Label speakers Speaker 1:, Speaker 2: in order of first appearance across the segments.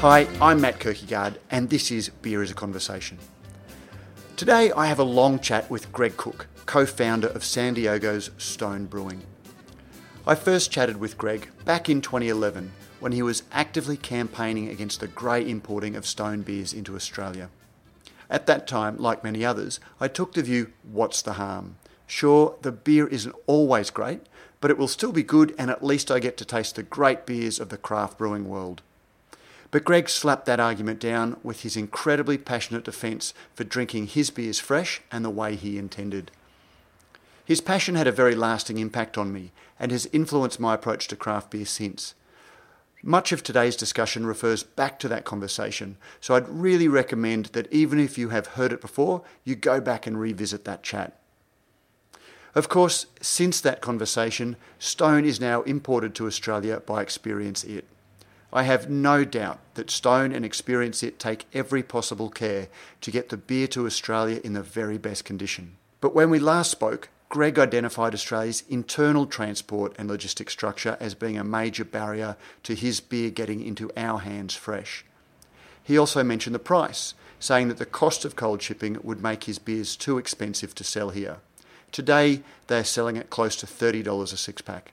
Speaker 1: Hi, I'm Matt Kirkegaard, and this is Beer is a Conversation. Today I have a long chat with Greg Koch, co founder of San Diego's Stone Brewing. I first chatted with Greg back in 2011 when he was actively campaigning against the grey importing of stone beers into Australia. At that time, like many others, I took the view what's the harm? Sure, the beer isn't always great, but it will still be good, and at least I get to taste the great beers of the craft brewing world. But Greg slapped that argument down with his incredibly passionate defence for drinking his beers fresh and the way he intended. His passion had a very lasting impact on me and has influenced my approach to craft beer since. Much of today's discussion refers back to that conversation, so I'd really recommend that even if you have heard it before, you go back and revisit that chat. Of course, since that conversation, Stone is now imported to Australia by Experience It. I have no doubt that Stone and Experience It take every possible care to get the beer to Australia in the very best condition. But when we last spoke, Greg identified Australia's internal transport and logistics structure as being a major barrier to his beer getting into our hands fresh. He also mentioned the price, saying that the cost of cold shipping would make his beers too expensive to sell here. Today, they are selling at close to $30 a six pack.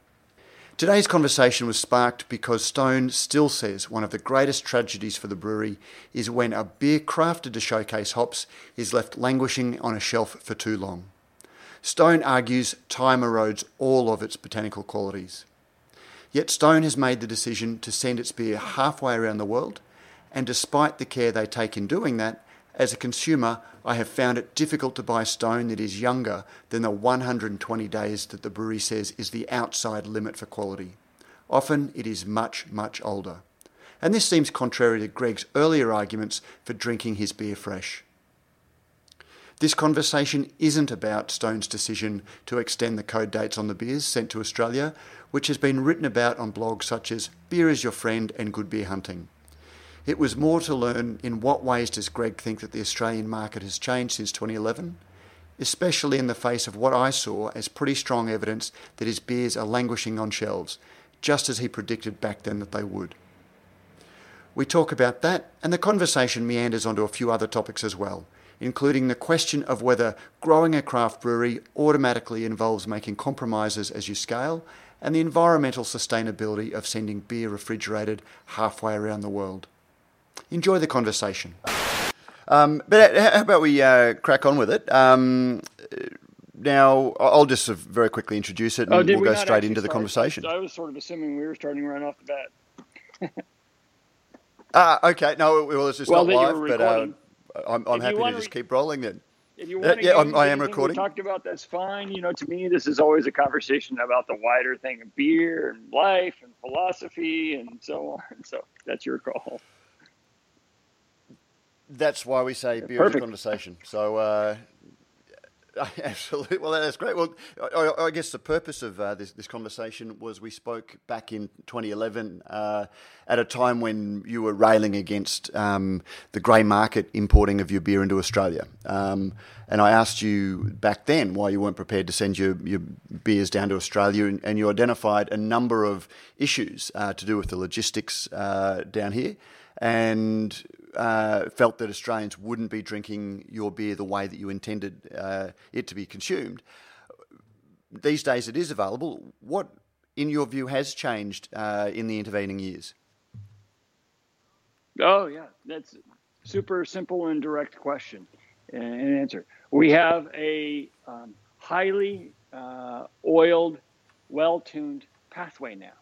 Speaker 1: Today's conversation was sparked because Stone still says one of the greatest tragedies for the brewery is when a beer crafted to showcase hops is left languishing on a shelf for too long. Stone argues time erodes all of its botanical qualities. Yet Stone has made the decision to send its beer halfway around the world, and despite the care they take in doing that, as a consumer, I have found it difficult to buy stone that is younger than the 120 days that the brewery says is the outside limit for quality. Often it is much, much older. And this seems contrary to Greg's earlier arguments for drinking his beer fresh. This conversation isn't about Stone's decision to extend the code dates on the beers sent to Australia, which has been written about on blogs such as Beer is Your Friend and Good Beer Hunting. It was more to learn in what ways does Greg think that the Australian market has changed since 2011, especially in the face of what I saw as pretty strong evidence that his beers are languishing on shelves, just as he predicted back then that they would. We talk about that, and the conversation meanders onto a few other topics as well, including the question of whether growing a craft brewery automatically involves making compromises as you scale, and the environmental sustainability of sending beer refrigerated halfway around the world. Enjoy the conversation. Um, but how about we uh, crack on with it? Um, now, I'll just very quickly introduce it, and
Speaker 2: oh,
Speaker 1: we'll
Speaker 2: we
Speaker 1: go straight into the conversation.
Speaker 2: I was sort of assuming we were starting right off the bat.
Speaker 1: Ah, okay. No, well, it's just
Speaker 2: Well,
Speaker 1: not live, but uh. I'm, I'm happy to just
Speaker 2: re-
Speaker 1: keep rolling then.
Speaker 2: If you
Speaker 1: Uh,
Speaker 2: want to
Speaker 1: yeah, I'm- I am recording.
Speaker 2: We talked about that's fine. You know, to me, this is always a conversation about the wider thing of beer and life and philosophy and so on. So that's your call.
Speaker 1: That's why we say beer is a
Speaker 2: Perfect.
Speaker 1: conversation. So, uh, absolutely. Well, that's great. Well, I, I guess the purpose of uh, this, this conversation was we spoke back in 2011 uh, at a time when you were railing against um, the grey market importing of your beer into Australia. Um, and I asked you back then why you weren't prepared to send your, your beers down to Australia, and, and you identified a number of issues uh, to do with the logistics uh, down here. And uh, felt that Australians wouldn't be drinking your beer the way that you intended uh, it to be consumed. These days, it is available. What, in your view, has changed uh, in the intervening years?
Speaker 2: Oh yeah, that's super simple and direct question and and answer. We have a um, highly uh, oiled, well-tuned pathway now,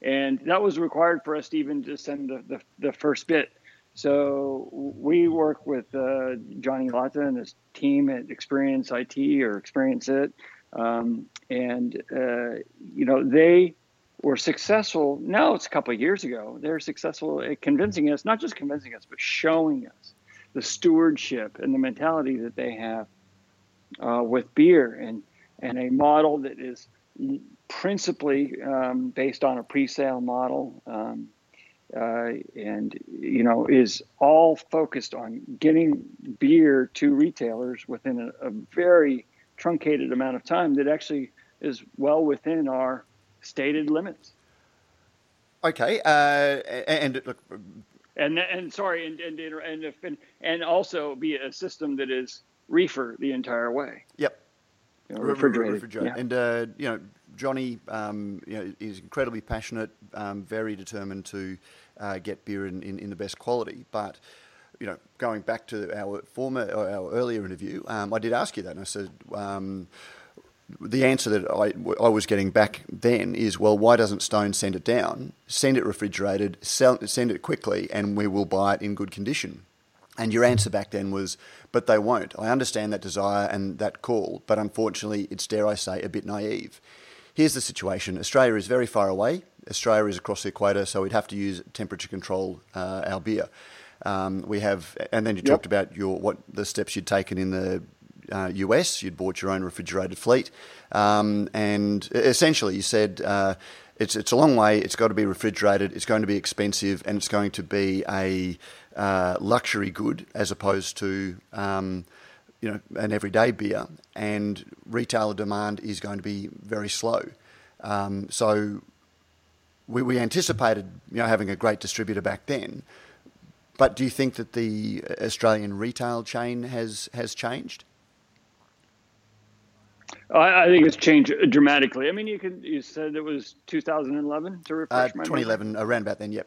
Speaker 2: and that was required for us to even to send the, the, the first bit. So we work with uh, Johnny Lata and his team at Experience IT or Experience It, um, and uh, you know they were successful. Now it's a couple of years ago. They're successful at convincing us, not just convincing us, but showing us the stewardship and the mentality that they have uh, with beer and and a model that is principally um, based on a pre-sale model. Um, uh, and you know is all focused on getting beer to retailers within a, a very truncated amount of time that actually is well within our stated limits.
Speaker 1: Okay, uh, and look,
Speaker 2: and and sorry, and and and if, and, and also be a system that is reefer the entire way.
Speaker 1: Yep.
Speaker 2: You know, refrigerated.
Speaker 1: refrigerated.
Speaker 2: Yeah.
Speaker 1: And uh, you know, Johnny, um, you know, is incredibly passionate, um, very determined to uh, get beer in, in, in the best quality, but you know, going back to our former, or our earlier interview, um, I did ask you that, and I said um, the answer that I, I was getting back then is, well, why doesn't Stone send it down, send it refrigerated, sell, send it quickly, and we will buy it in good condition? And your answer back then was, but they won't. I understand that desire and that call, but unfortunately, it's, dare I say, a bit naive. Here's the situation Australia is very far away. Australia is across the equator, so we'd have to use temperature control uh, our beer. Um, we have, and then you
Speaker 2: Yep.
Speaker 1: talked about your what the steps you'd taken in the uh, US. You'd bought your own refrigerated fleet, um, and essentially you said uh, it's it's a long way. It's got to be refrigerated. It's going to be expensive, and it's going to be a uh, luxury good as opposed to um, you know an everyday beer. And retailer demand is going to be very slow. Um, so we, we anticipated you know having a great distributor back then. But do you think that the Australian retail chain has has changed?
Speaker 2: I, I think it's changed dramatically. I mean, you could you said it was 2011 to
Speaker 1: Uh,
Speaker 2: refresh my memory?
Speaker 1: 2011, around about then. Yep.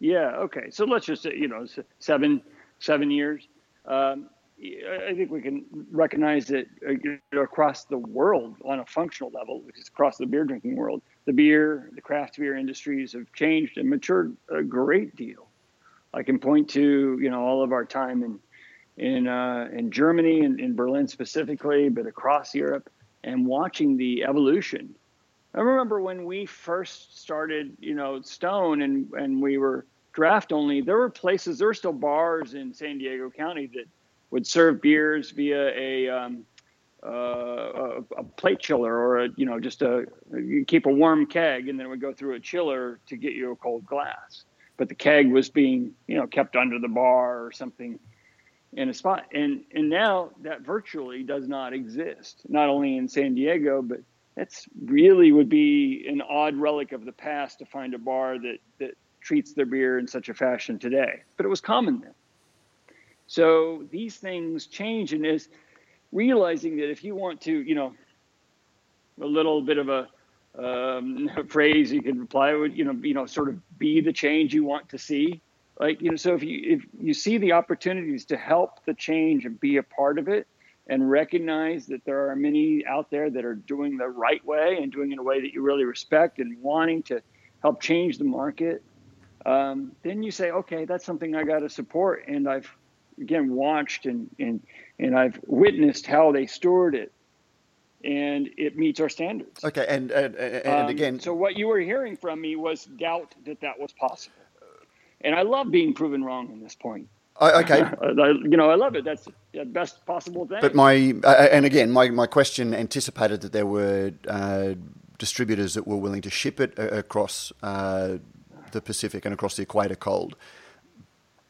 Speaker 2: Yeah. Okay. So let's just say you know seven seven years. Um, I think we can recognize that uh, across the world on a functional level, which is across the beer drinking world, the beer, the craft beer industries have changed and matured a great deal. I can point to you know all of our time in in uh, in Germany and in Berlin specifically, but across Europe, and watching the evolution. I remember when we first started, you know, Stone, and and we were draft only. There were places, there were still bars in San Diego County that would serve beers via a um, uh, a, plate chiller or a you know just a you keep a warm keg and then it would go through a chiller to get you a cold glass. But the keg was being you know kept under the bar or something in a spot. And and now that virtually does not exist. Not only in San Diego, but that's really would be an odd relic of the past to find a bar that that treats their beer in such a fashion today. But it was common then. So these things change and is realizing that if you want to, you know, a little bit of a um, phrase you can apply would, you know, you know, sort of be the change you want to see. Like, you know, so if you if you see the opportunities to help the change and be a part of it and recognize that there are many out there that are doing the right way and doing it in a way that you really respect and wanting to help change the market, um, then you say, okay, that's something I got to support. And I've again watched and and and I've witnessed how they stored it, and it meets our standards.
Speaker 1: Okay, and and, and
Speaker 2: Um,
Speaker 1: again,
Speaker 2: so what you were hearing from me was doubt that that was possible, and I love being proven wrong on this point.
Speaker 1: I- okay,
Speaker 2: I, you know, I love it. That's the best possible thing.
Speaker 1: but my uh, and again, my, my question anticipated that there were uh, distributors that were willing to ship it across uh, the Pacific and across the equator cold,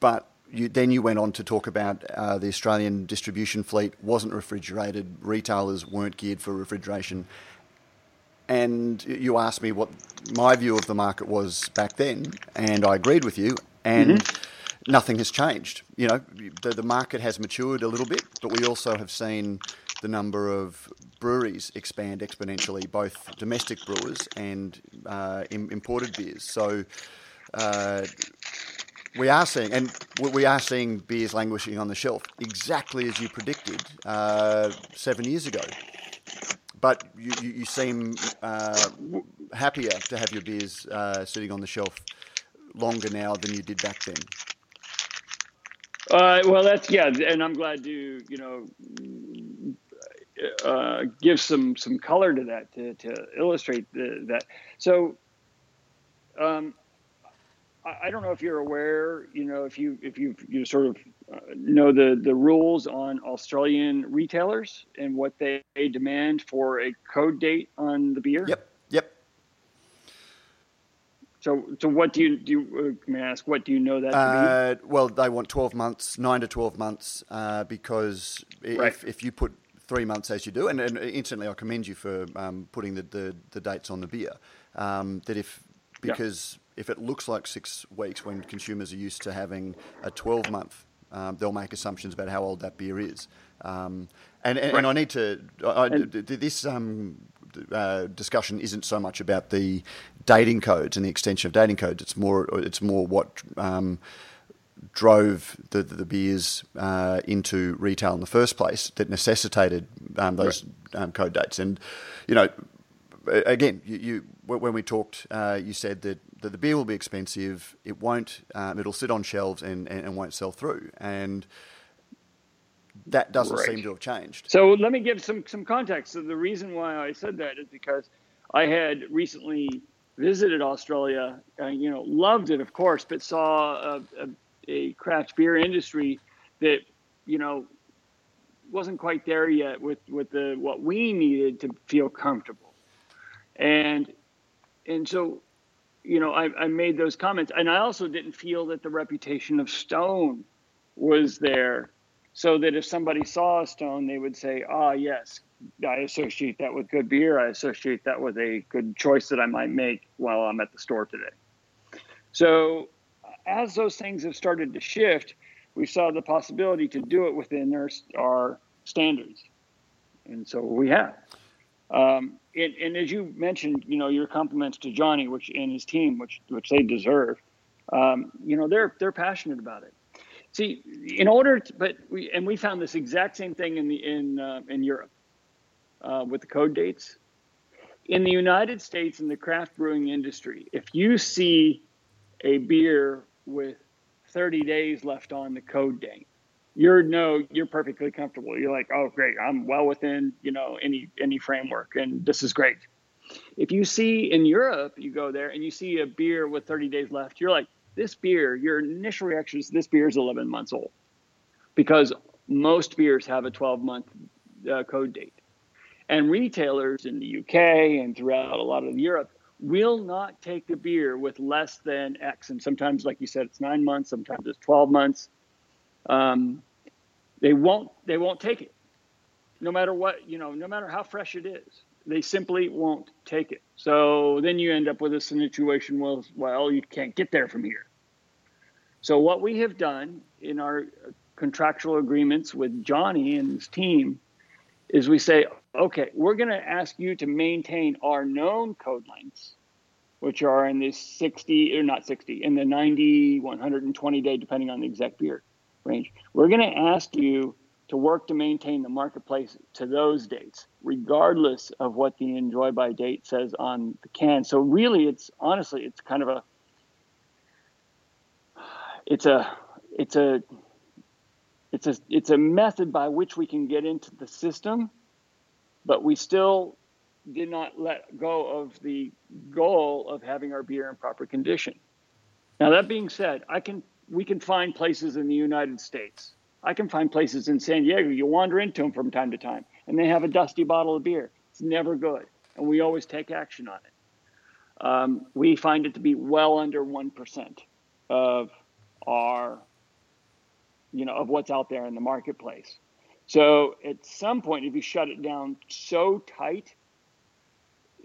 Speaker 1: but. You, then you went on to talk about uh, the Australian distribution fleet wasn't refrigerated, retailers weren't geared for refrigeration, and you asked me what my view of the market was back then, and I agreed with you, and nothing has changed. You know, the, the market has matured a little bit, but we also have seen the number of breweries expand exponentially, both domestic brewers and uh, im- imported beers. So. Uh, we are seeing, and we- are seeing beers languishing on the shelf, exactly as you predicted uh, seven years ago. But you, you, you seem uh, happier to have your beers uh, sitting on the shelf longer now than you did back then.
Speaker 2: Uh, well, that's yeah, and I'm glad to you know uh, give some some color to that to, to illustrate the, that. So, um, I, I don't know if you're aware, you know, if you if you you sort of uh, know the the rules on Australian retailers and what they demand for a code date on the beer.
Speaker 1: Yep, yep.
Speaker 2: So, so what do you do? You, uh, may I ask what do you know that to
Speaker 1: Uh, well, they want 12 months, 9 to 12 months, uh, because
Speaker 2: Right.
Speaker 1: if, if you put three months as you do, and, and instantly I commend you for um, putting the, the, the dates on the beer, um, that if because. If it looks like six weeks when consumers are used to having a 12 month, um, they'll make assumptions about how old that beer is. Um, and, and, right. and, I need to, I, and, this um, uh, discussion isn't so much about the dating codes and the extension of dating codes. It's more, it's more what um, drove the, the beers uh, into retail in the first place that necessitated um, those right. um, code dates. And, you know, again, you, you when we talked, uh, you said that, that, the beer will be expensive. It won't. Um, it'll sit on shelves and, and, and, won't sell through. And that doesn't right. seem to have changed.
Speaker 2: So let me give some some context. So the reason why I said that is because I had recently visited Australia. Uh, you know, loved it, of course, but saw a, a a craft beer industry that you know wasn't quite there yet with with the what we needed to feel comfortable and and so you know I, I made those comments and i also didn't feel that the reputation of stone was there so that if somebody saw a stone they would say ah oh, yes i associate that with good beer i associate that with a good choice that i might make while i'm at the store today so as those things have started to shift, we saw the possibility to do it within our, our standards. And so we have. Um, and, and, as you mentioned, you know, your compliments to Johnny, which and his team, which which they deserve. Um, you know, they're they're passionate about it. See, in order, to, but we and we found this exact same thing in the in uh, in Europe uh, with the code dates. In the United States, in the craft brewing industry, if you see a beer with 30 days left on the code date you're no you're perfectly comfortable you're like oh great i'm well within you know any any framework and this is great if you see in europe you go there and you see a beer with 30 days left you're like this beer your initial reaction is this beer is 11 months old because most beers have a 12 month uh, code date and retailers in the uk and throughout a lot of europe will not take a beer with less than X. And sometimes, like you said, it's nine months. Sometimes it's 12 months. Um, they won't. They won't take it, no matter what. You know, no matter how fresh it is. They simply won't take it. So then you end up with a situation where, well, you can't get there from here. So what we have done in our contractual agreements with Johnny and his team is we say, okay, we're going to ask you to maintain our known code lengths, which are in the 60 or not 60, in the 90, 120 day, depending on the exact beer range. We're going to ask you to work to maintain the marketplace to those dates, regardless of what the enjoy by date says on the can. So really, it's honestly, it's kind of a, it's a, it's a, it's a, it's a method by which we can get into the system but we still did not let go of the goal of having our beer in proper condition. Now that being said, I can we can find places in the United States. I can find places in San Diego. You wander into them from time to time, and they have a dusty bottle of beer. It's never good, and we always take action on it. Um, we find it to be well under one percent of our, you know, of what's out there in the marketplace. So at some point, if you shut it down so tight,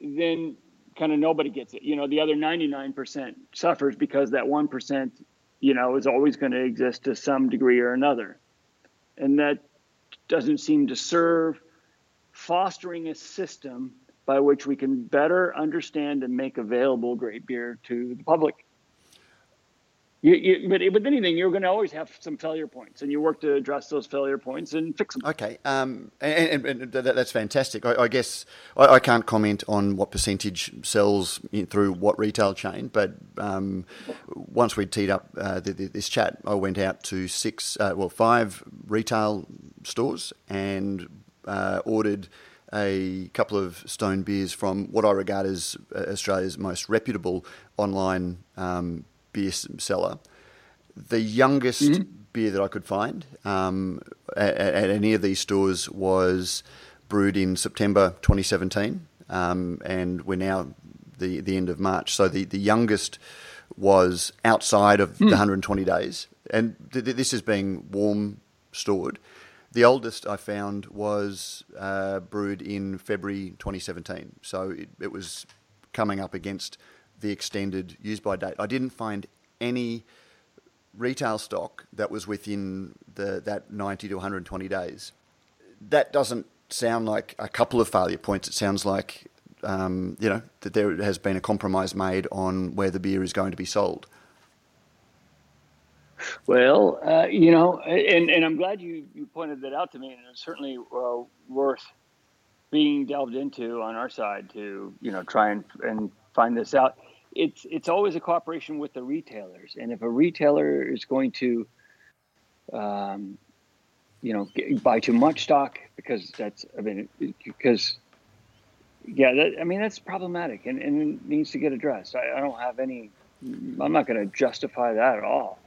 Speaker 2: then kind of nobody gets it. You know, the other 99% suffers because that 1%, you know, is always going to exist to some degree or another. And that doesn't seem to serve fostering a system by which we can better understand and make available great beer to the public. You, you, but with anything, you're going to always have some failure points, and you work to address those failure points and fix them.
Speaker 1: Okay, um, and, and, and, that's fantastic. I, I guess I, I, can't comment on what percentage sells in, through what retail chain, but um, once we teed up uh, the, the, this chat, I went out to six, uh, well, five retail stores and uh, ordered a couple of stone beers from what I regard as uh, Australia's most reputable online. Um, beer seller. The youngest mm-hmm. beer that I could find um, at, at, any of these stores was brewed in September 2017, um, and we're now the the end of March. So the, the youngest was outside of mm. the 120 days, and th- this is being warm stored. The oldest I found was uh, brewed in February 2017, so it, it was coming up against the extended use by date. I didn't find any retail stock that was within the, that 90 to 120 days. That doesn't sound like a couple of failure points. It sounds like um, you know that there has been a compromise made on where the beer is going to be sold.
Speaker 2: Well, uh, you know, and, and I'm glad you, you pointed that out to me, and it's certainly uh, worth being delved into on our side to you know try and and find this out. It's it's always a cooperation with the retailers, and if a retailer is going to, um, you know, buy too much stock because that's I mean because yeah, that, I mean that's problematic and, and needs to get addressed. I, I don't have any. I'm not going to justify that at all,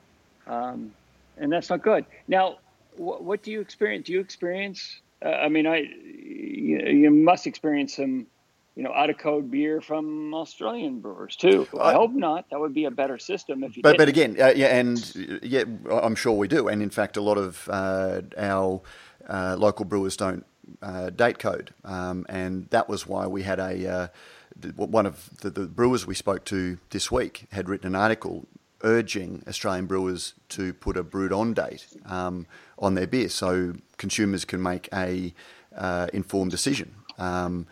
Speaker 2: um, and that's not good. Now, wh- what do you experience? Do you experience? Uh, I mean, I you, you, must experience some, you know, out of code beer from Australian brewers too. I hope not. That would be a better system if you.
Speaker 1: But
Speaker 2: didn't.
Speaker 1: but again, uh, yeah, and yeah, I'm sure we do, and in fact, a lot of uh, our uh, local brewers don't uh, date code, um, and that was why we had a uh, one of the, the, brewers we spoke to this week had written an article urging Australian brewers to put a brewed on date um, on their beer, so consumers can make a uh, informed decision. Um,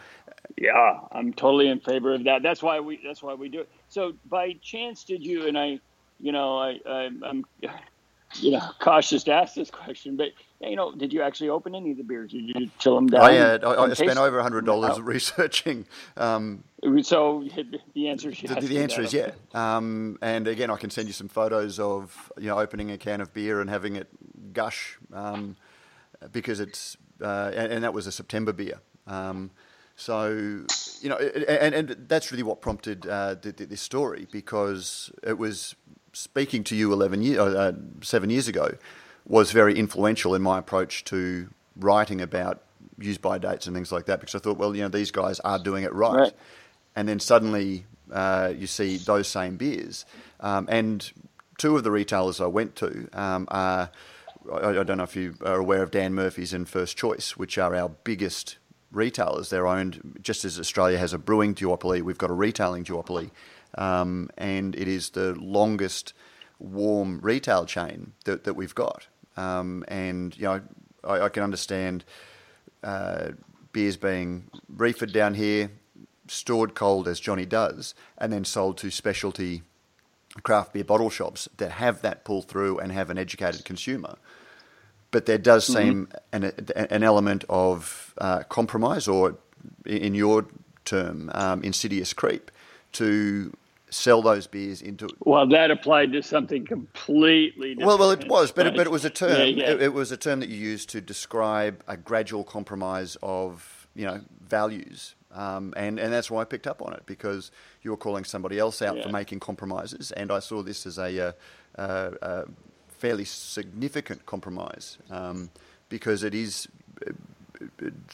Speaker 2: yeah, I'm totally in favor of that. That's why we that's why we do it. So by chance, did you and I, you know, I, I I'm you know, cautious to ask this question, but you know, did you actually open any of the beers? Did you chill them down?
Speaker 1: I, uh, I, I spent over a hundred dollars researching. Um,
Speaker 2: so the answer is yes.
Speaker 1: The, the answer is yeah. Um, and again, I can send you some photos of you know opening a can of beer and having it gush um, because it's uh, and, and, that was a September beer. Um, so you know, and, and that's really what prompted uh, this story because it was speaking to you 11 years, uh, seven years ago was very influential in my approach to writing about use by dates and things like that because I thought, well, you know, these guys are doing it right. right. And then suddenly uh, you see those same beers. Um, and two of the retailers I went to um, are, I, I, don't know if you are aware of Dan Murphy's and First Choice, which are our biggest retailers. They're owned, just as Australia has a brewing duopoly, we've got a retailing duopoly um, and it is the longest warm retail chain that, that we've got. Um, and you know, I, I can understand uh, beers being reefered down here, stored cold as Johnny does, and then sold to specialty craft beer bottle shops that have that pull through and have an educated consumer. But there does mm-hmm. seem mm-hmm. an, an element of uh, compromise, or in your term, um, insidious creep, to sell those beers into.
Speaker 2: Well, that applied to something completely different.
Speaker 1: Well, well, it was, but it, but it was a term. Yeah, yeah. It, it, was a term that you used to describe a gradual compromise of you know values, um, and and that's why I picked up on it because you were calling somebody else out yeah. for making compromises, and I saw this as a, a, a, a fairly significant compromise um, because it is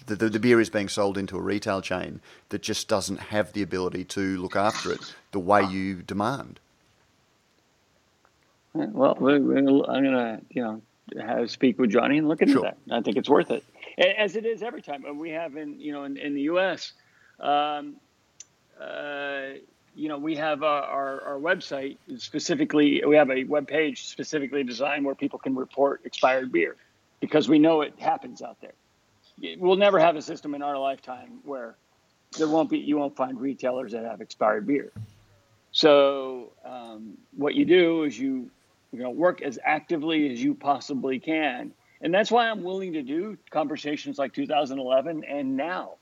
Speaker 1: the, the, beer is being sold into a retail chain that just doesn't have the ability to look after it the way you demand.
Speaker 2: Well, I'm going to, you know, have, speak with Johnny and look into sure. that. I think it's worth it, as it is every time. We have in, you know, in, in the U.S., um, uh, you know, we have our, our, our, website specifically. We have a web page specifically designed where people can report expired beer because we know it happens out there we'll never have a system in our lifetime where there won't be you won't find retailers that have expired beer. So um, what you do is you you know work as actively as you possibly can, and that's why I'm willing to do conversations like 2011 and now.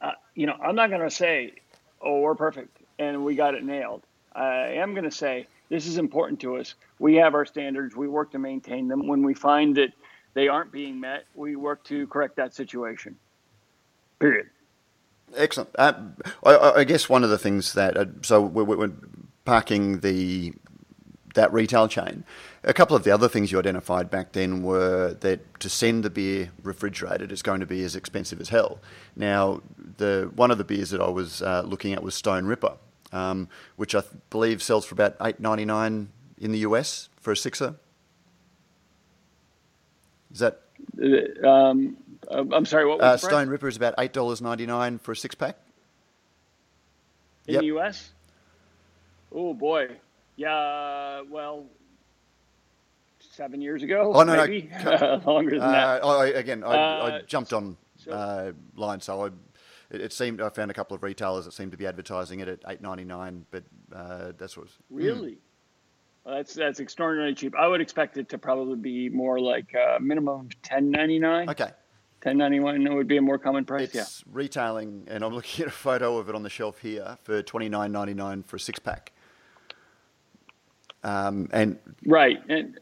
Speaker 2: Uh, you know, I'm not going to say, "Oh, we're perfect and we got it nailed." I am going to say this is important to us. We have our standards. We work to maintain them. When we find that they aren't being met, we work to correct that situation. Period.
Speaker 1: Excellent. Uh, I, I, guess one of the things that uh, so we're, we're, the that retail chain. A couple of the other things you identified back then were that to send the beer refrigerated is going to be as expensive as hell. Now, the one of the beers that I was uh, looking at was Stone Ripper, um, which I th- believe sells for about eight ninety nine in the US for a sixer. Is that?
Speaker 2: Uh, um, I'm sorry. What was
Speaker 1: uh, Stone Ripper is about eight dollars ninety nine for a six pack.
Speaker 2: In yep. the U.S. Oh boy, yeah. Well, seven years ago.
Speaker 1: Oh no,
Speaker 2: maybe?
Speaker 1: no,
Speaker 2: longer than that.
Speaker 1: Uh, I, again, I, I
Speaker 2: Uh,
Speaker 1: jumped on
Speaker 2: so-
Speaker 1: uh, line, so I, it, it seemed I found a couple of retailers that seemed to be advertising it at eight ninety nine, but uh, that's what. Was,
Speaker 2: Really? Well, that's that's extraordinarily cheap. I would expect it to probably be more like uh, minimum ten ninety nine.
Speaker 1: Okay,
Speaker 2: Ten ninety nine would be a more common price.
Speaker 1: it's retailing, and I'm looking at a photo of it on the shelf here for twenty nine ninety nine for a six pack. Um, and.
Speaker 2: Right. And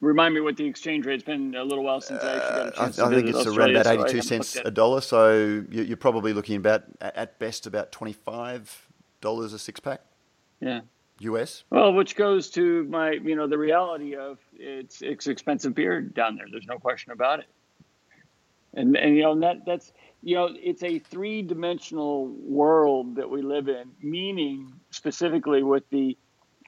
Speaker 2: remind me what the exchange rate's been a little while since I actually got a
Speaker 1: I, I
Speaker 2: chance to
Speaker 1: think it's
Speaker 2: Australia,
Speaker 1: around about eighty two
Speaker 2: haven't
Speaker 1: cents a dollar. So you- you're probably looking about at best about twenty five dollars a six pack
Speaker 2: Yeah.
Speaker 1: US.
Speaker 2: Well, which goes to my, you know, the reality of it's it's expensive beer down there. There's no question about it. And and you know that that's you know it's a three dimensional world that we live in. Meaning specifically with the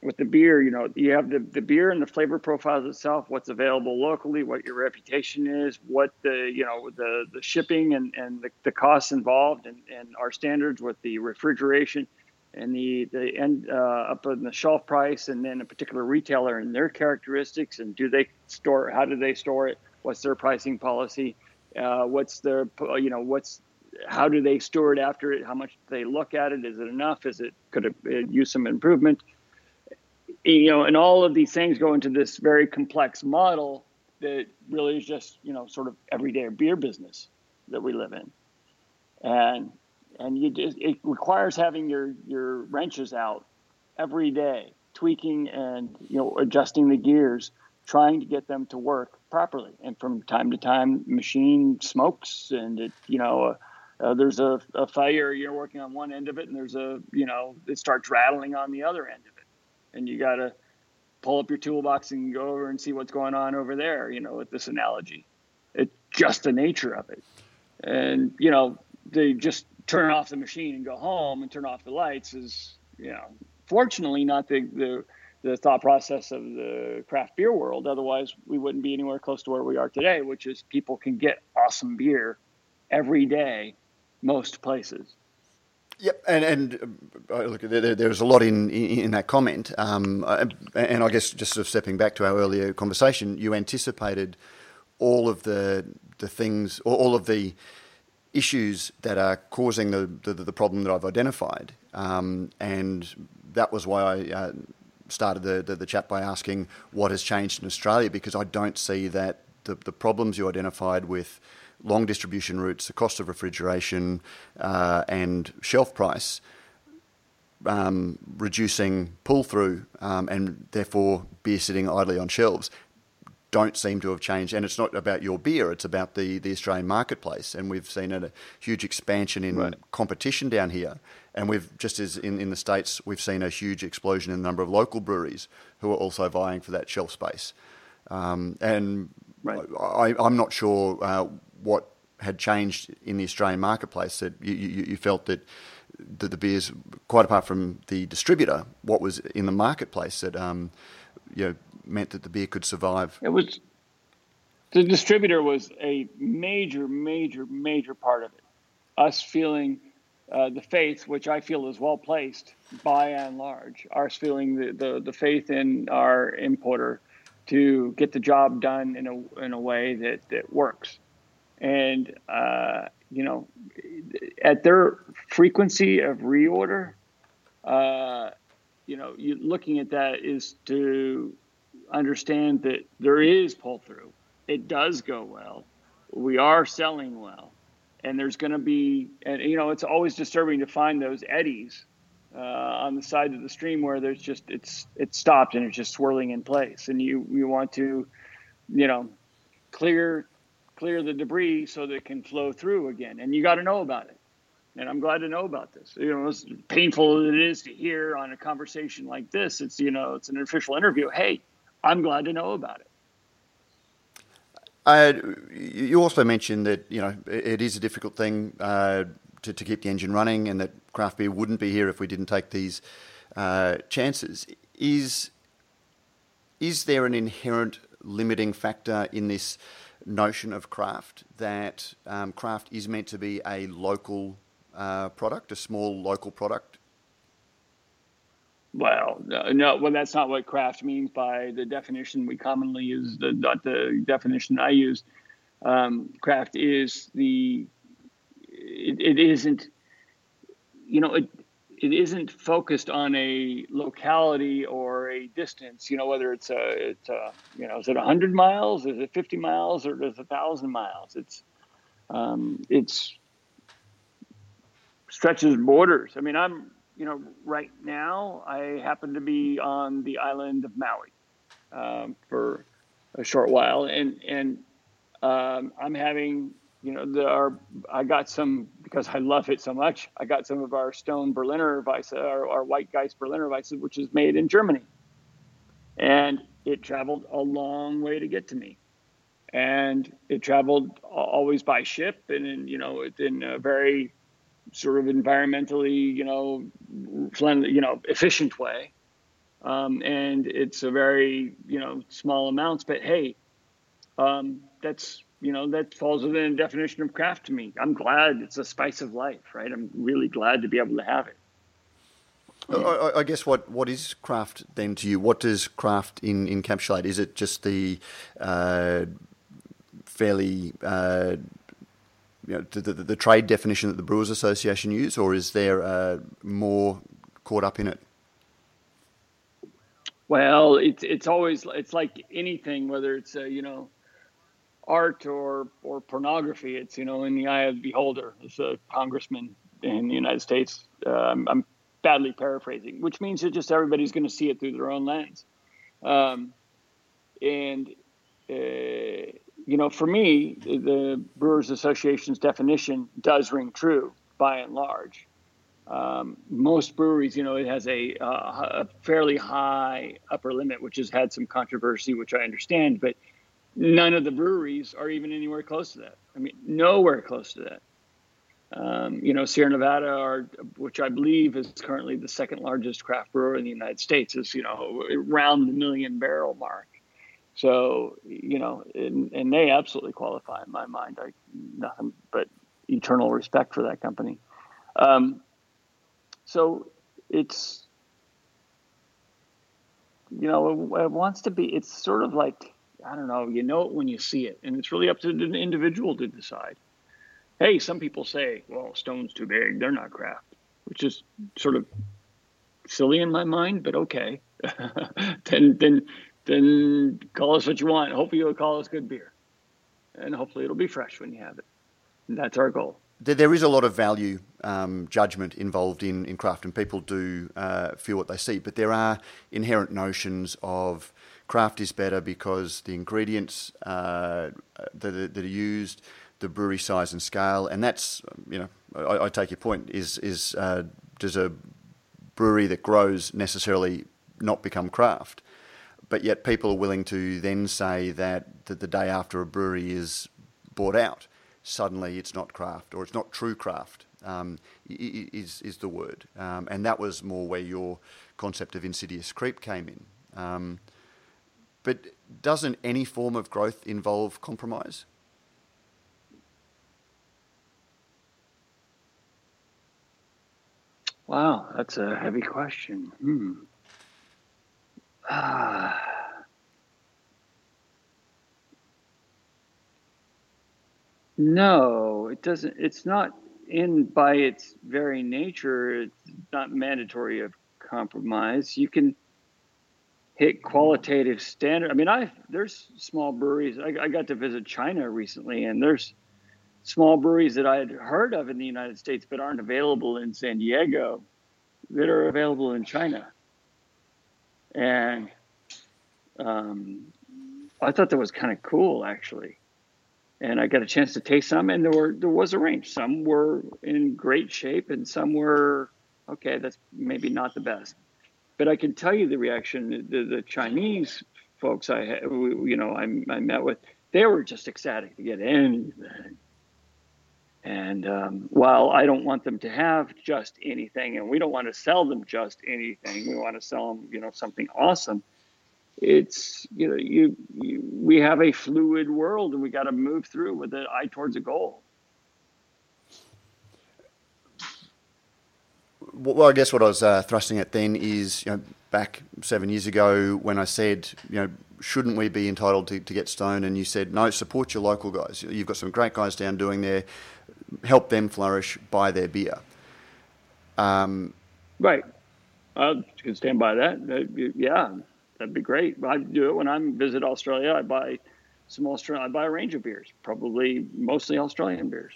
Speaker 2: with the beer, you know, you have the, the beer and the flavor profiles itself, what's available locally, what your reputation is, what the you know the the shipping and and the, the costs involved, and and our standards with the refrigeration and the the end uh, up on the shelf price, and then a particular retailer and their characteristics, and do they store? How do they store it? What's their pricing policy? Uh, what's their you know what's how do they store it after it? How much do they look at it? Is it enough? Is it could it uh, use some improvement? You know, and all of these things go into this very complex model that really is just you know sort of everyday beer business that we live in, and and you just, it requires having your your wrenches out every day, tweaking and you know adjusting the gears, trying to get them to work properly. And from time to time, machine smokes, and it you know. Uh, uh, there's a, a failure. You're working on one end of it, and there's a you know it starts rattling on the other end of it, and you got to pull up your toolbox and go over and see what's going on over there. You know, with this analogy, it's just the nature of it, and you know they just turn off the machine and go home and turn off the lights is you know fortunately not the the the thought process of the craft beer world. Otherwise we wouldn't be anywhere close to where we are today which is people can get awesome beer every day most places
Speaker 1: Yep, and and uh, look, there, there- there's a lot in in, that comment, um, uh, and I guess just sort of stepping back to our earlier conversation, you anticipated all of the the things, or all of the issues that are causing the the, the problem that I've identified, um, and that was why I. Uh, Started the, the, the chat by asking what has changed in Australia because I don't see that the, the problems you identified with long distribution routes, the cost of refrigeration, uh, and shelf price um, reducing pull through um, and therefore beer sitting idly on shelves don't seem to have changed. And it's not about your beer, it's about the, the Australian marketplace. And we've seen a huge expansion in
Speaker 2: Right.
Speaker 1: competition down here. And we've, just as in, in the States, we've seen a huge explosion in the number of local breweries who are also vying for that shelf space. Um, and
Speaker 2: Right.
Speaker 1: I, I'm not sure uh, what had changed in the Australian marketplace that you, you, you felt that that the beers, quite apart from the distributor, what was in the marketplace that um, you know meant that the beer could survive.
Speaker 2: It was the distributor was a major, major, major part of it. Us feeling uh, the faith, which I feel is well placed by and large. Us feeling the, the, the faith in our importer to get the job done in a in a way that that works, and uh, you know, at their frequency of reorder, uh, you know, you looking at that is to understand that there is pull through. It does go well. We are selling well, and there's going to be, and you know, it's always disturbing to find those eddies uh, on the side of the stream where there's just it's it's stopped and it's just swirling in place, and you you want to, you know, clear clear the debris so that it can flow through again, and you got to know about it. And I'm glad to know about this. You know, as painful as it is to hear on a conversation like this, it's you know, it's an official interview. Hey, I'm glad to know about it.
Speaker 1: Uh, you also mentioned that you know it is a difficult thing uh, to, to keep the engine running, and that craft beer wouldn't be here if we didn't take these uh, chances. Is is there an inherent limiting factor in this notion of craft that um, craft is meant to be a local uh, product, a small local product?
Speaker 2: Well, no, no, well, that's not what craft means by the definition we commonly use. The, not the definition I use. Um, craft is the. It, it isn't. You know, it it isn't focused on a locality or a distance. You know, whether it's a, it's a you know, is it hundred miles, is it fifty miles, or is it thousand miles? It's um, it's stretches borders. I mean, I'm you know, right now I happen to be on the island of Maui um, for a short while, and and um, I'm having you know the, our I got some because I love it so much. I got some of our stone Berliner Weisse, our, our white Geist Berliner Weisse, which is made in Germany, and it traveled a long way to get to me, and it traveled always by ship and in you know in a very sort of environmentally, you know, you know, efficient way. Um, and it's a very, you know, small amounts, but hey, um, that's, you know, that falls within the definition of craft to me. I'm glad it's a spice of life, right? I'm really glad to be able to have it.
Speaker 1: I, I, guess what, what is craft then to you? What does craft in, encapsulate? Is it just the uh, fairly uh, you know, the, the, the, trade definition that the Brewers Association use, or is there uh, more caught up in it?
Speaker 2: Well, it's it's always it's like anything, whether it's you know art or or pornography. It's you know in the eye of the beholder. As a congressman in the United States, um, I'm badly paraphrasing, which means that just everybody's going to see it through their own lens. Um, and uh, you know, for me, the Brewers Association's definition does ring true by and large. Um, most breweries, you know, it has a, uh, a, fairly high upper limit, which has had some controversy, which I understand, but none of the breweries are even anywhere close to that. I mean, nowhere close to that. Um, you know, Sierra Nevada, are, which I believe is currently the second largest craft brewer in the United States, is you know around the million barrel mark. So you know, and, and they absolutely qualify in my mind. I nothing but eternal respect for that company. Um, so it's you know it, it, wants to be. It's sort of like I don't know. You know it when you see it, and it's really up to the individual to decide. Hey, some people say, "Well, Stone's too big; they're not craft," which is sort of silly in my mind, but okay. then then then call us what you want. Hopefully, you'll call us good beer, and hopefully, it'll be fresh when you have it. And that's our goal.
Speaker 1: There is a lot of value um, judgment involved in, in craft, and people do uh, feel what they see. But there are inherent notions of craft is better because the ingredients uh, that, that, are used, the brewery size and scale, and that's you know I, I take your point is is uh, does a brewery that grows necessarily not become craft? but yet people are willing to then say that, that the day after a brewery is bought out, suddenly it's not craft or it's not true craft um, is, is the word. Um, and that was more where your concept of insidious creep came in. Um, but doesn't any form of growth involve compromise?
Speaker 2: Wow, that's a heavy question. Hmm. Ah. no, it doesn't. It's not in by its very nature. It's not mandatory of compromise. You can hit qualitative standard. I mean, I there's small breweries. I, I got to visit China recently, and there's small breweries that I had heard of in the United States but aren't available in San Diego that are available in China and um, I thought that was kind of cool actually. And I got a chance to taste some, and there were there was a range. Some were in great shape, and some were okay. That's maybe not the best, but I can tell you the reaction. The, the Chinese folks I you know I, I met with, they were just ecstatic to get anything. And um, while I don't want them to have just anything, and we don't want to sell them just anything, we want to sell them, you know, something awesome. It's you know, you, you we have a fluid world, and we got to move through with an eye towards a goal.
Speaker 1: Well, I guess what I was uh, thrusting at then is, you know, back seven years ago when I said, you know, shouldn't we be entitled to, to get stoned? And you said, no, support your local guys. You've got some great guys down doing there. Help them flourish, buy their beer.
Speaker 2: Um, right. I can stand by that. yeah, that'd be great. I do it when I visit Australia. I buy some Australian. I buy a range of beers, probably mostly Australian beers.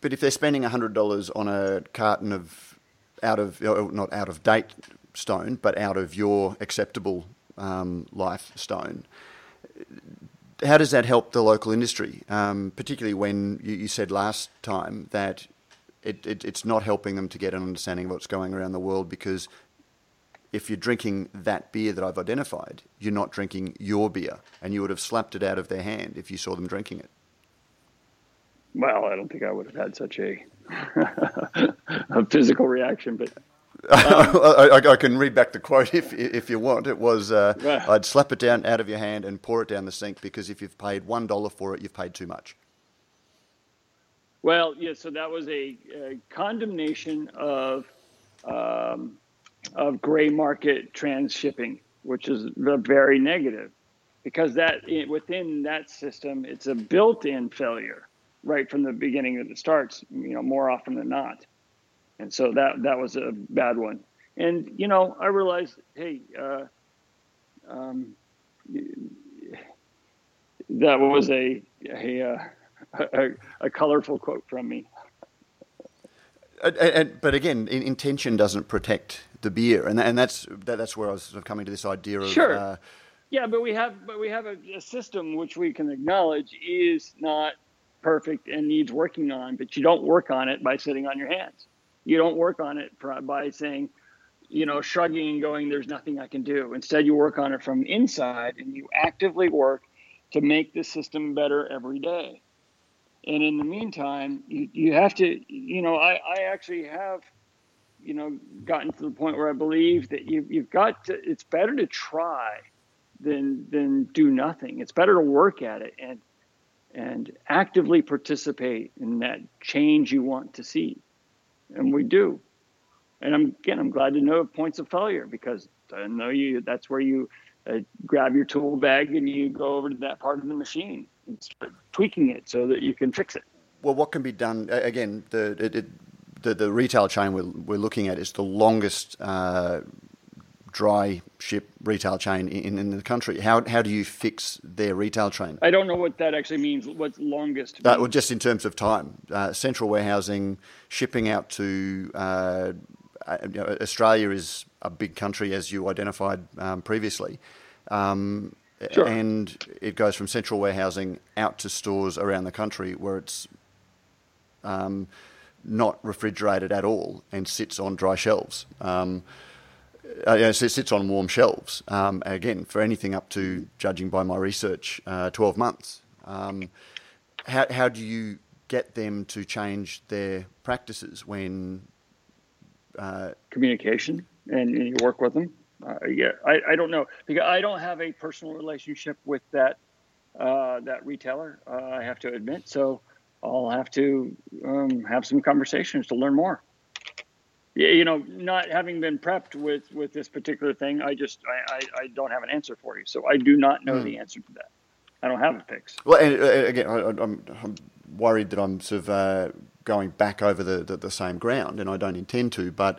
Speaker 1: But if they're spending hundred dollars on a carton of out of not out of date stone, but out of your acceptable um, life stone, how does that help the local industry? Um, particularly when you, you, said last time that it, it, it's not helping them to get an understanding of what's going around the world because if you're drinking that beer that I've identified, you're not drinking your beer, and you would have slapped it out of their hand if you saw them drinking it.
Speaker 2: Well, I don't think I would have had such a, a physical reaction, but
Speaker 1: um, I, I, can read back the quote if if you want. It was, uh, "I'd slap it down out of your hand and pour it down the sink because if you've paid one dollar for it, you've paid too much."
Speaker 2: Well, yeah. So that was a, a condemnation of um, of gray market transshipping, which is very negative, because that within that system, it's a built-in failure right from the beginning that it starts. You know, more often than not, and so that that was a bad one. And you know, I realized, hey, uh, um, that was a a, uh, a a colorful quote from me.
Speaker 1: And, and, but again, intention doesn't protect the beer, and and that's that, that's where I was sort of coming to this idea of
Speaker 2: sure. Uh, yeah, but we have but we have a, a, system which we can acknowledge is not perfect and needs working on. But you don't work on it by sitting on your hands. You don't work on it by saying, you know, shrugging and going, "There's nothing I can do." Instead, you work on it from inside, and you actively work to make the system better every day. And in the meantime, you, you have to, you know, I, I actually have you know, gotten to the point where I believe that you, you've got to, it's better to try than, than do nothing. It's better to work at it and, and actively participate in that change you want to see. And we do. And I'm, again, I'm glad to know points of failure because I know you, that's where you uh, grab your tool bag and you go over to that part of the machine and start tweaking it so that you can fix it.
Speaker 1: Well, what can be done? Again, the, it, it the, the retail chain we're, we're looking at is the longest uh, dry ship retail chain in, in the country. How, how do you fix their retail chain?
Speaker 2: I don't know what that actually means. What's longest?
Speaker 1: Uh, well, just in terms of time, uh, central warehousing, shipping out to uh, uh, you know, Australia is a big country, as you identified um, previously. Um, sure. And it goes from central warehousing out to stores around the country where it's um, not refrigerated at all and sits on dry shelves. Um, uh, it sits on warm shelves. Um, again, for anything up to, judging by my research, uh, 12 months. Um, how, how do you get them to change their practices when.
Speaker 2: Uh, Communication and, and, you work with them? Uh, yeah, I, I don't know. Because I don't have a personal relationship with that, uh, that retailer, uh, I have to admit. So I'll have to um, have some conversations to learn more. Yeah, you know, not having been prepped with with this particular thing, I just I, I, I don't have an answer for you. So I do not know mm. the answer to that. I don't have a fix.
Speaker 1: Well, and, uh, again, I, am I'm, I'm worried that I'm sort of uh, going back over the, the, the same ground, and I don't intend to. But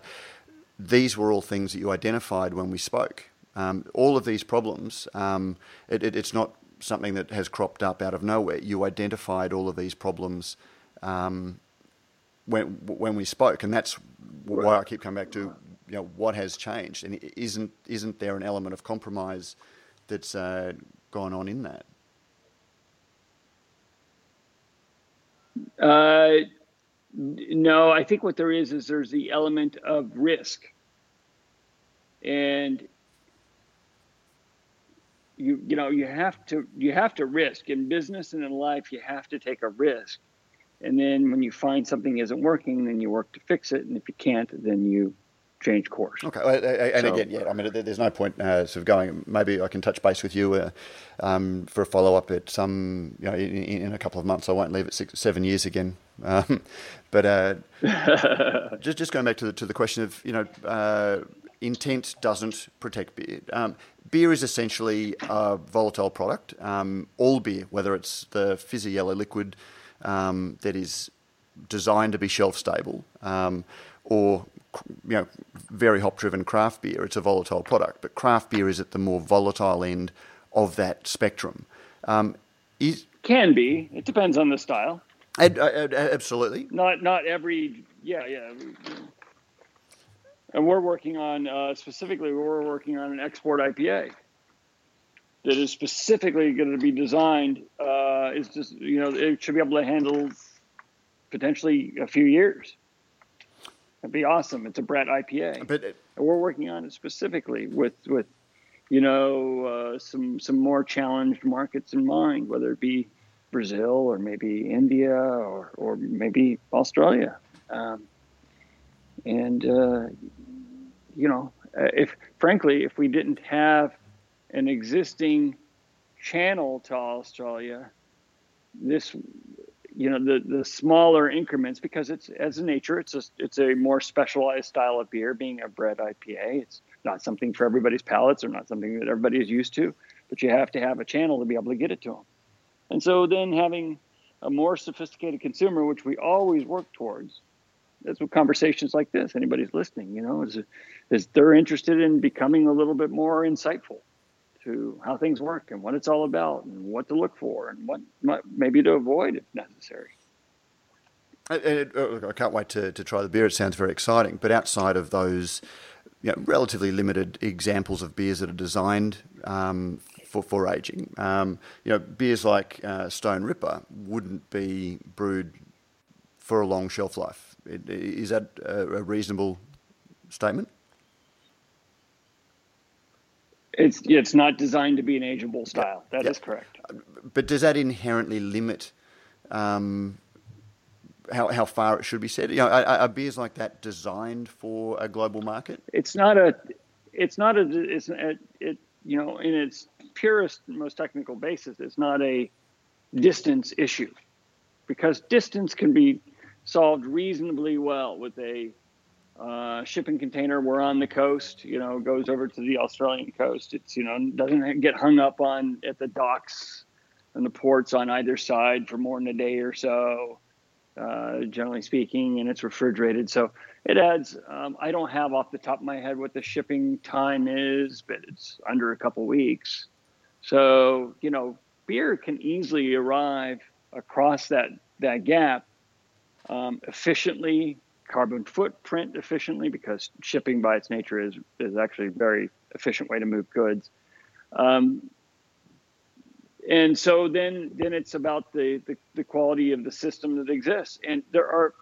Speaker 1: these were all things that you identified when we spoke. Um, all of these problems, um, it, it, it's not something that has cropped up out of nowhere. You identified all of these problems um, when when we spoke, and that's why I keep coming back to you know what has changed, and isn't isn't there an element of compromise that's uh, gone on in that?
Speaker 2: Uh, no, I think what there is is there's the element of risk, and you you know you have to you have to risk. In business and in life you have to take a risk and then when you find something isn't working then you work to fix it and if you can't then you change course.
Speaker 1: Okay, and so, again, yeah, I mean, there's no point uh, sort of going. Maybe I can touch base with you uh, um, for a follow up at some, you know, in, in, a couple of months. I won't leave it six, seven years again. Um, but uh, just just going back to the to the question of you know. Uh, intent doesn't protect beer. Um, beer is essentially a volatile product. Um, all beer, whether it's the fizzy yellow liquid um, that is designed to be shelf stable, um, or you know, very hop driven craft beer, it's a volatile product. But craft beer is at the more volatile end of that spectrum. Um,
Speaker 2: is, Can be. It depends on the style.
Speaker 1: Ad, ad, absolutely.
Speaker 2: Not not every. Yeah, yeah. And we're working on uh, specifically. We're working on an export IPA that is specifically going to be designed. Uh, is just you know it should be able to handle potentially a few years. That'd be awesome. It's a Brett IPA, but and we're working on it specifically with with you know uh, some some more challenged markets in mind, whether it be Brazil or maybe India or or maybe Australia. Um, and uh, you know, uh, if frankly, if we didn't have an existing channel to Australia, this you know the the smaller increments because it's as a nature it's a it's a more specialized style of beer being a Brett IPA it's not something for everybody's palates or not something that everybody is used to but you have to have a channel to be able to get it to them and so then having a more sophisticated consumer which we always work towards that's what conversations like this anybody's listening you know is is they're interested in becoming a little bit more insightful to how things work and what it's all about and what to look for and what maybe to avoid if necessary.
Speaker 1: I can't wait to, to try the beer. It sounds very exciting. But outside of those you know, relatively limited examples of beers that are designed um, for, for aging, um, you know, beers like uh, Stone Ripper wouldn't be brewed for a long shelf life. Is that a reasonable statement?
Speaker 2: It's it's not designed to be an ageable style. That yeah. is correct.
Speaker 1: But does that inherently limit um, how how far it should be set? You know, are, are, beers like that designed for a global market?
Speaker 2: It's not a. It's not a. It's a, it. You know, in its purest, most technical basis, it's not a distance issue, because distance can be solved reasonably well with a uh, shipping container. We're on the coast, you know, goes over to the Australian coast. It's, you know, doesn't get hung up on at the docks and the ports on either side for more than a day or so, uh, generally speaking, and it's refrigerated. So it adds, um, I don't have off the top of my head what the shipping time is, but it's under a couple weeks. So, you know, beer can easily arrive across that, that gap um, efficiently carbon footprint efficiently because shipping by its nature is is actually a very efficient way to move goods. Um, and so then then it's about the, the, the quality of the system that exists. And there are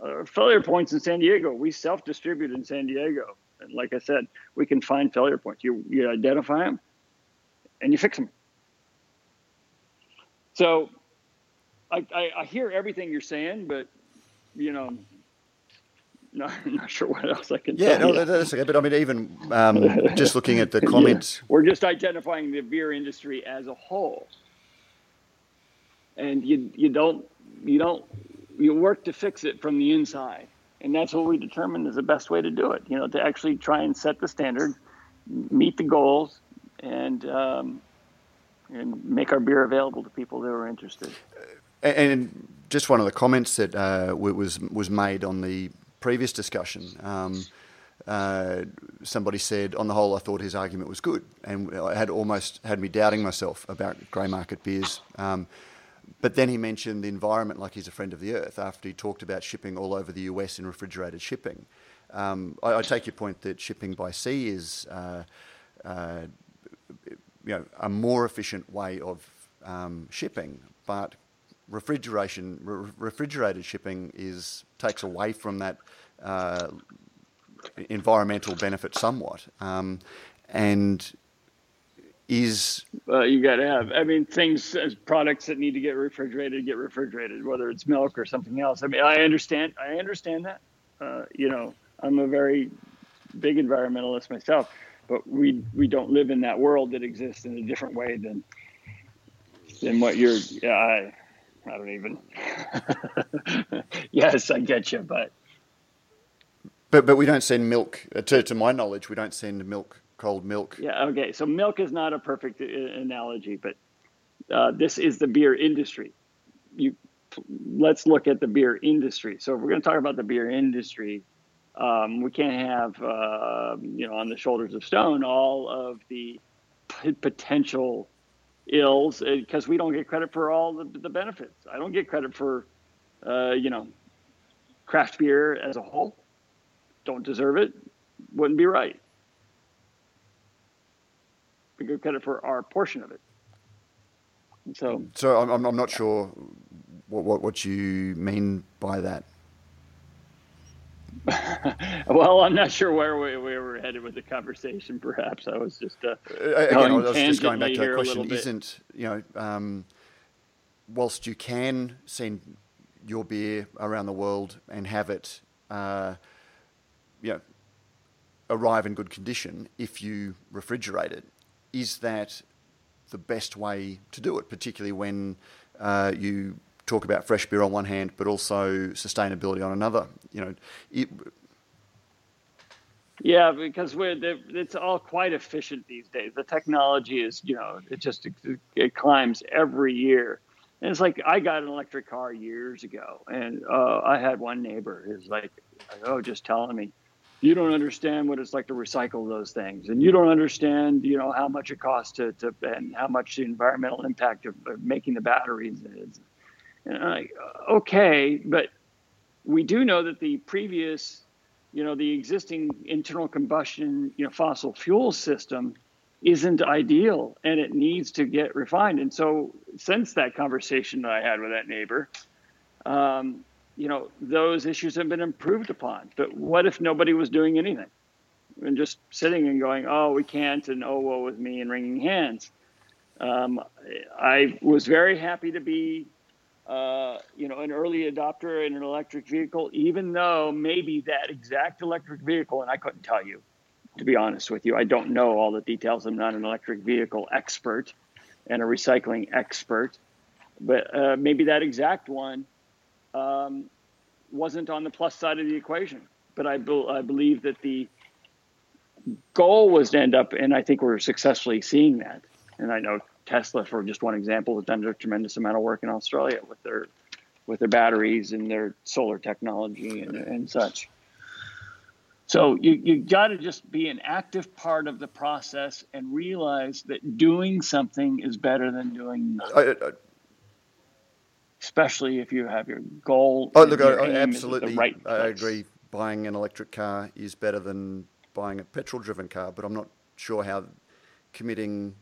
Speaker 2: uh, failure points in San Diego. We self distribute in San Diego, and like I said, we can find failure points. You you identify them, and you fix them. So I, I, I hear everything you're saying, but you know no, I'm not sure what else I can.
Speaker 1: Yeah,
Speaker 2: no,
Speaker 1: that's okay. But I mean, even um, just looking at the comments,
Speaker 2: yeah. we're just identifying the beer industry as a whole, and you you don't you don't you work to fix it from the inside, and that's what we determined is the best way to do it. You know, to actually try and set the standard, meet the goals, and um, and make our beer available to people that are interested.
Speaker 1: And just one of the comments that uh, was was made on the previous discussion, um, uh, somebody said, on the whole, I thought his argument was good, and it had almost had me doubting myself about grey market beers. Um, but then he mentioned the environment like he's a friend of the earth after he talked about shipping all over the US in refrigerated shipping. Um, I, I, take your point that shipping by sea is uh, uh, you know, a more efficient way of um, shipping, but refrigeration, re- refrigerated shipping is takes away from that uh, environmental benefit somewhat, um, and is
Speaker 2: uh, you got to have. I mean, things as products that need to get refrigerated get refrigerated, whether it's milk or something else. I mean, I understand. I understand that. Uh, you know, I'm a very big environmentalist myself, but we we don't live in that world that exists in a different way than than what you're. Yeah, I, I don't even. yes, I get you, but
Speaker 1: but but we don't send milk. Uh, to to my knowledge, we don't send milk, cold milk.
Speaker 2: Yeah. Okay. So milk is not a perfect uh, analogy, but uh, this is the beer industry. You let's look at the beer industry. So if we're going to talk about the beer industry, um, we can't have uh, you know on the shoulders of stone all of the p- potential ills because uh, we don't get credit for all the, the benefits. I don't get credit for uh, you know craft beer as a whole. Don't deserve it. Wouldn't be right. We get credit for our portion of it. So,
Speaker 1: so I'm, I'm not sure what, what, what you mean by that.
Speaker 2: well, I'm not sure where we, we, were headed with the conversation. Perhaps I was just uh,
Speaker 1: again. I was just going back to that question. Isn't you know, um, whilst you can send your beer around the world and have it, uh, you know, arrive in good condition if you refrigerate it, is that the best way to do it? Particularly when uh, you talk about fresh beer on one hand, but also sustainability on another. You know, it,
Speaker 2: yeah, because we're it's all quite efficient these days. The technology is, you know, it just it, climbs every year. And it's like I got an electric car years ago, and uh, I had one neighbor who's like, "Oh, just telling me, you don't understand what it's like to recycle those things, and you don't understand, you know, how much it costs to, to and how much the environmental impact of making the batteries is." And I'm like, okay, but we do know that the previous, you know, the existing internal combustion, you know, fossil fuel system isn't ideal and it needs to get refined. And so, since that conversation that I had with that neighbor, um, you know, those issues have been improved upon. But what if nobody was doing anything and just sitting and going, oh, we can't, and oh, woe with me, and wringing hands? Um, I was very happy to be uh, you know, an early adopter in an electric vehicle, even though maybe that exact electric vehicle, and I couldn't tell you, to be honest with you, I don't know all the details. I'm not an electric vehicle expert and a recycling expert, but uh, maybe that exact one um, wasn't on the plus side of the equation. But I, be- I believe that the goal was to end up, and I think we're successfully seeing that. And I know Tesla, for just one example, has done a tremendous amount of work in Australia with their with their batteries and their solar technology and, and such. So you you got to just be an active part of the process and realize that doing something is better than doing nothing. I, I, Especially if you have your goal.
Speaker 1: Oh, look, I, absolutely. Right I agree. Buying an electric car is better than buying a petrol-driven car, but I'm not sure how committing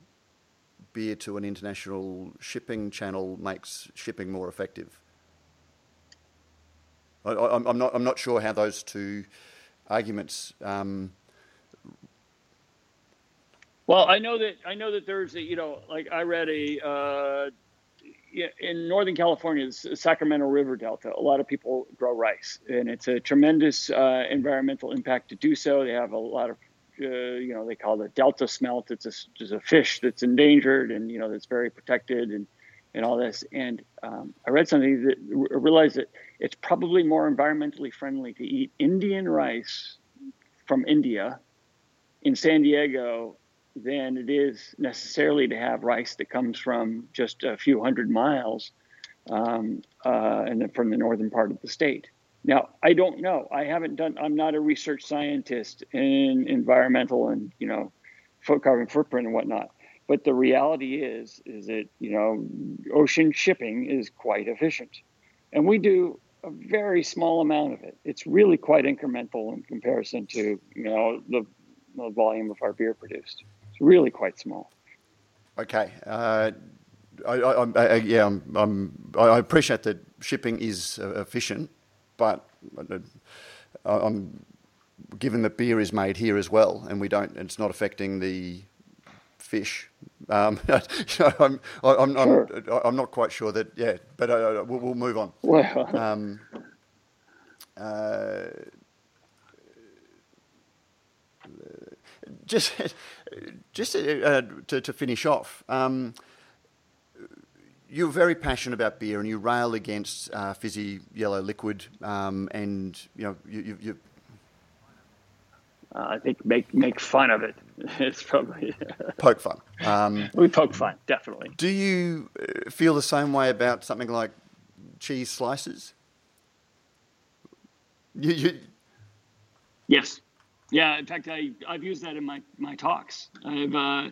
Speaker 1: beer to an international shipping channel makes shipping more effective. I, am not, I'm not sure how those two arguments. Um,
Speaker 2: well, I know that I know that there's a you know like I read a uh, in Northern California, the Sacramento River Delta. A lot of people grow rice, and it's a tremendous uh, environmental impact to do so. They have a lot of uh, you know, they call it delta smelt. It's a, a fish that's endangered and, you know, that's very protected and, and all this. And um, I read something that realized that it's probably more environmentally friendly to eat Indian rice from India in San Diego than it is necessarily to have rice that comes from just a few hundred miles um, uh, and from the northern part of the state. Now, I don't know. I haven't done. I'm not a research scientist in environmental and you know, carbon footprint and whatnot. But the reality is, is that you know, ocean shipping is quite efficient, and we do a very small amount of it. It's really quite incremental in comparison to you know the, the volume of our beer produced. It's really quite small.
Speaker 1: Okay. Uh, I, I, I, yeah, I'm, I'm, i appreciate that shipping is uh, efficient but uh, I'm given that beer is made here as well, and we don't, it's not affecting the fish. Um, you know, I'm, I'm, sure. I'm, I'm, not quite sure that, yeah, but uh, we'll, we'll, move on. Well. Um, uh, just just uh, to, to finish off, um, you're very passionate about beer, and you rail against uh, fizzy yellow liquid, um, and you know you, you, you
Speaker 2: uh, I think make make fun of it. It's probably
Speaker 1: poke fun. Um,
Speaker 2: we poke fun, definitely.
Speaker 1: Do you uh, feel the same way about something like cheese slices? You, you...
Speaker 2: Yes. Yeah. In fact, I I've used that in my my talks. I've uh,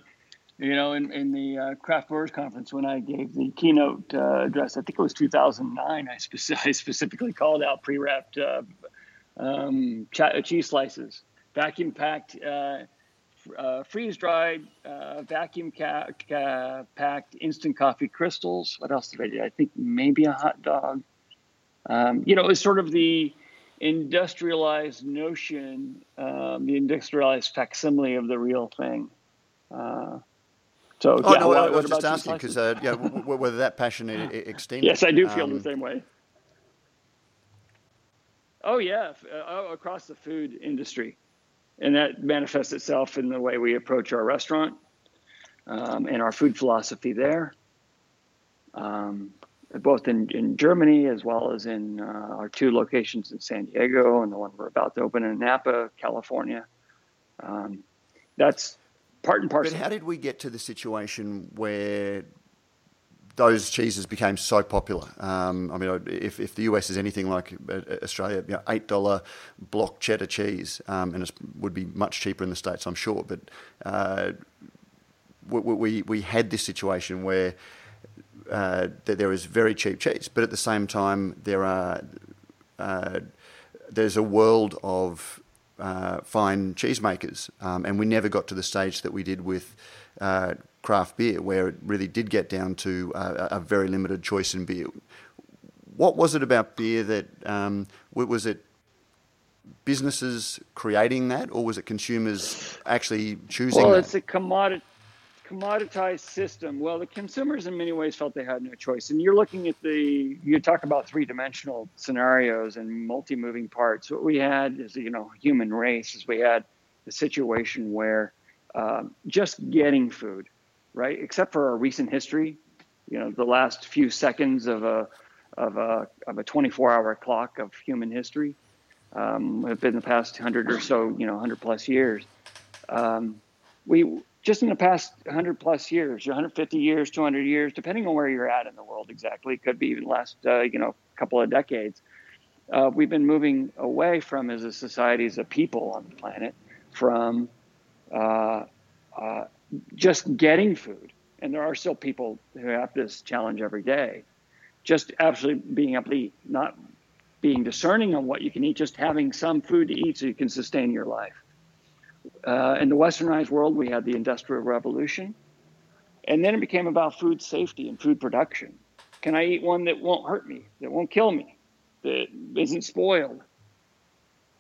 Speaker 2: you know in in the uh, craft brewers conference when I gave the keynote uh, address. I think it was 2009. I, speci- I specifically called out pre-wrapped uh, um, ch- cheese slices vacuum packed, uh, uh, freeze dried, uh, vacuum ca- ca- packed instant coffee crystals. What else did I do? I think maybe a hot dog. Um, you know, it's sort of the industrialized notion, um, the industrialized facsimile of the real thing. So,
Speaker 1: oh,
Speaker 2: yeah,
Speaker 1: no,
Speaker 2: what,
Speaker 1: I was just asking because uh, yeah, whether that passion extends.
Speaker 2: Yes, I do feel um, the same way. Oh yeah, uh, across the food industry and that manifests itself in the way we approach our restaurant um, and our food philosophy there, um, both in, in Germany as well as in uh, our two locations in San Diego and the one we're about to open in Napa, California. Um, that's part and parcel.
Speaker 1: But how did we get to the situation where those cheeses became so popular. Um, I mean, if, if the US is anything like uh, Australia, you know, eight dollar block cheddar cheese, um, and it would be much cheaper in the states, I'm sure. But uh, we, we, we had this situation where uh, there is very cheap cheese, but at the same time there are uh, there's a world of uh, fine cheesemakers, um, and we never got to the stage that we did with uh, craft beer, where it really did get down to uh, a very limited choice in beer. What was it about beer that um, was it businesses creating that, or was it consumers actually choosing?
Speaker 2: Well,
Speaker 1: that?
Speaker 2: it's a commodity commoditized system. Well, the consumers in many ways felt they had no choice. And you're looking at the you talk about three dimensional scenarios and multi moving parts. What we had is you know human race is we had the situation where um, just getting food right? Except for our recent history, you know, the last few seconds of a of a of a 24-hour clock of human history um, have been the past 100 or so, you know, 100 plus years. Um, we just in the past 100 plus years, 150 years, 200 years, depending on where you're at in the world exactly, could be even last, uh, you know, couple of decades. Uh, we've been moving away from, as a society, as a people on the planet, from uh, uh just getting food, and there are still people who have this challenge every day, just absolutely being able to eat, not being discerning on what you can eat, just having some food to eat so you can sustain your life. Uh, in the westernized world, we had the Industrial Revolution, and then it became about food safety and food production. Can I eat one that won't hurt me, that won't kill me, that isn't spoiled?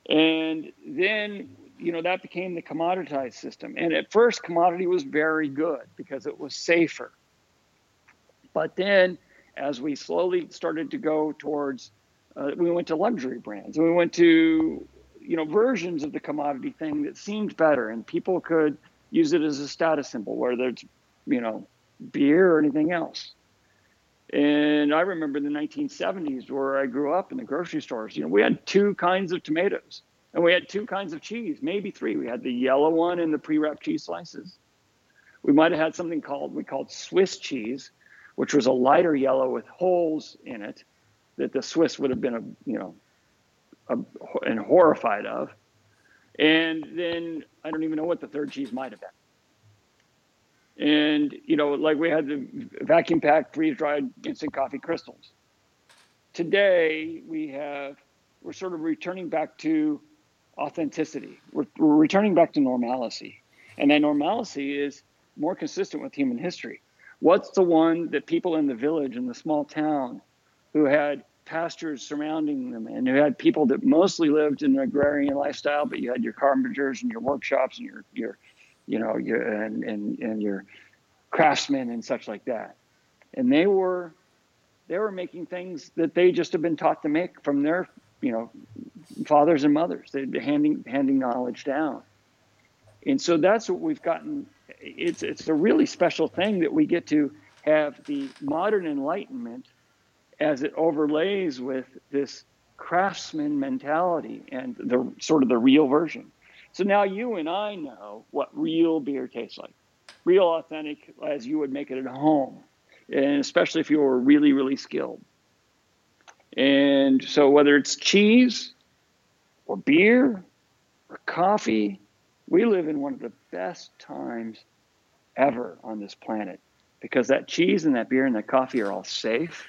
Speaker 2: And then you know that became the commoditized system and at first commodity was very good because it was safer but then as we slowly started to go towards uh, we went to luxury brands and we went to you know versions of the commodity thing that seemed better and people could use it as a status symbol whether it's you know beer or anything else and i remember in the 1970s where i grew up in the grocery stores you know we had two kinds of tomatoes and we had two kinds of cheese, maybe three. We had the yellow one and the pre-wrapped cheese slices. We might have had something called we called Swiss cheese, which was a lighter yellow with holes in it that the Swiss would have been a you know Uh, a, and horrified of. And then I don't even know what the third cheese might have been. And you know, like we had the vacuum packed, freeze dried instant coffee crystals. Today we have we're sort of returning back to authenticity. We're, we're returning back to normalcy. And that normalcy is more consistent with human history. What's the one that people in the village, in the small town, who had pastures surrounding them and you had people that mostly lived in an agrarian lifestyle, but you had your carpenters and your workshops and your, your you know, your, and, and, and your craftsmen and such like that. And they were, they were making things that they just have been taught to make from their, you know, fathers and mothers. They're handing handing knowledge down, And so that's what we've gotten. It's it's a really special thing that we get to have the modern enlightenment as it overlays with this craftsman mentality and the sort of the real version. So now you and I know what real beer tastes like, real authentic as you would make it at home, and especially if you were really really skilled. And so whether it's cheese or beer or coffee, we live in one of the best times ever on this planet because that cheese and that beer and that coffee are all safe.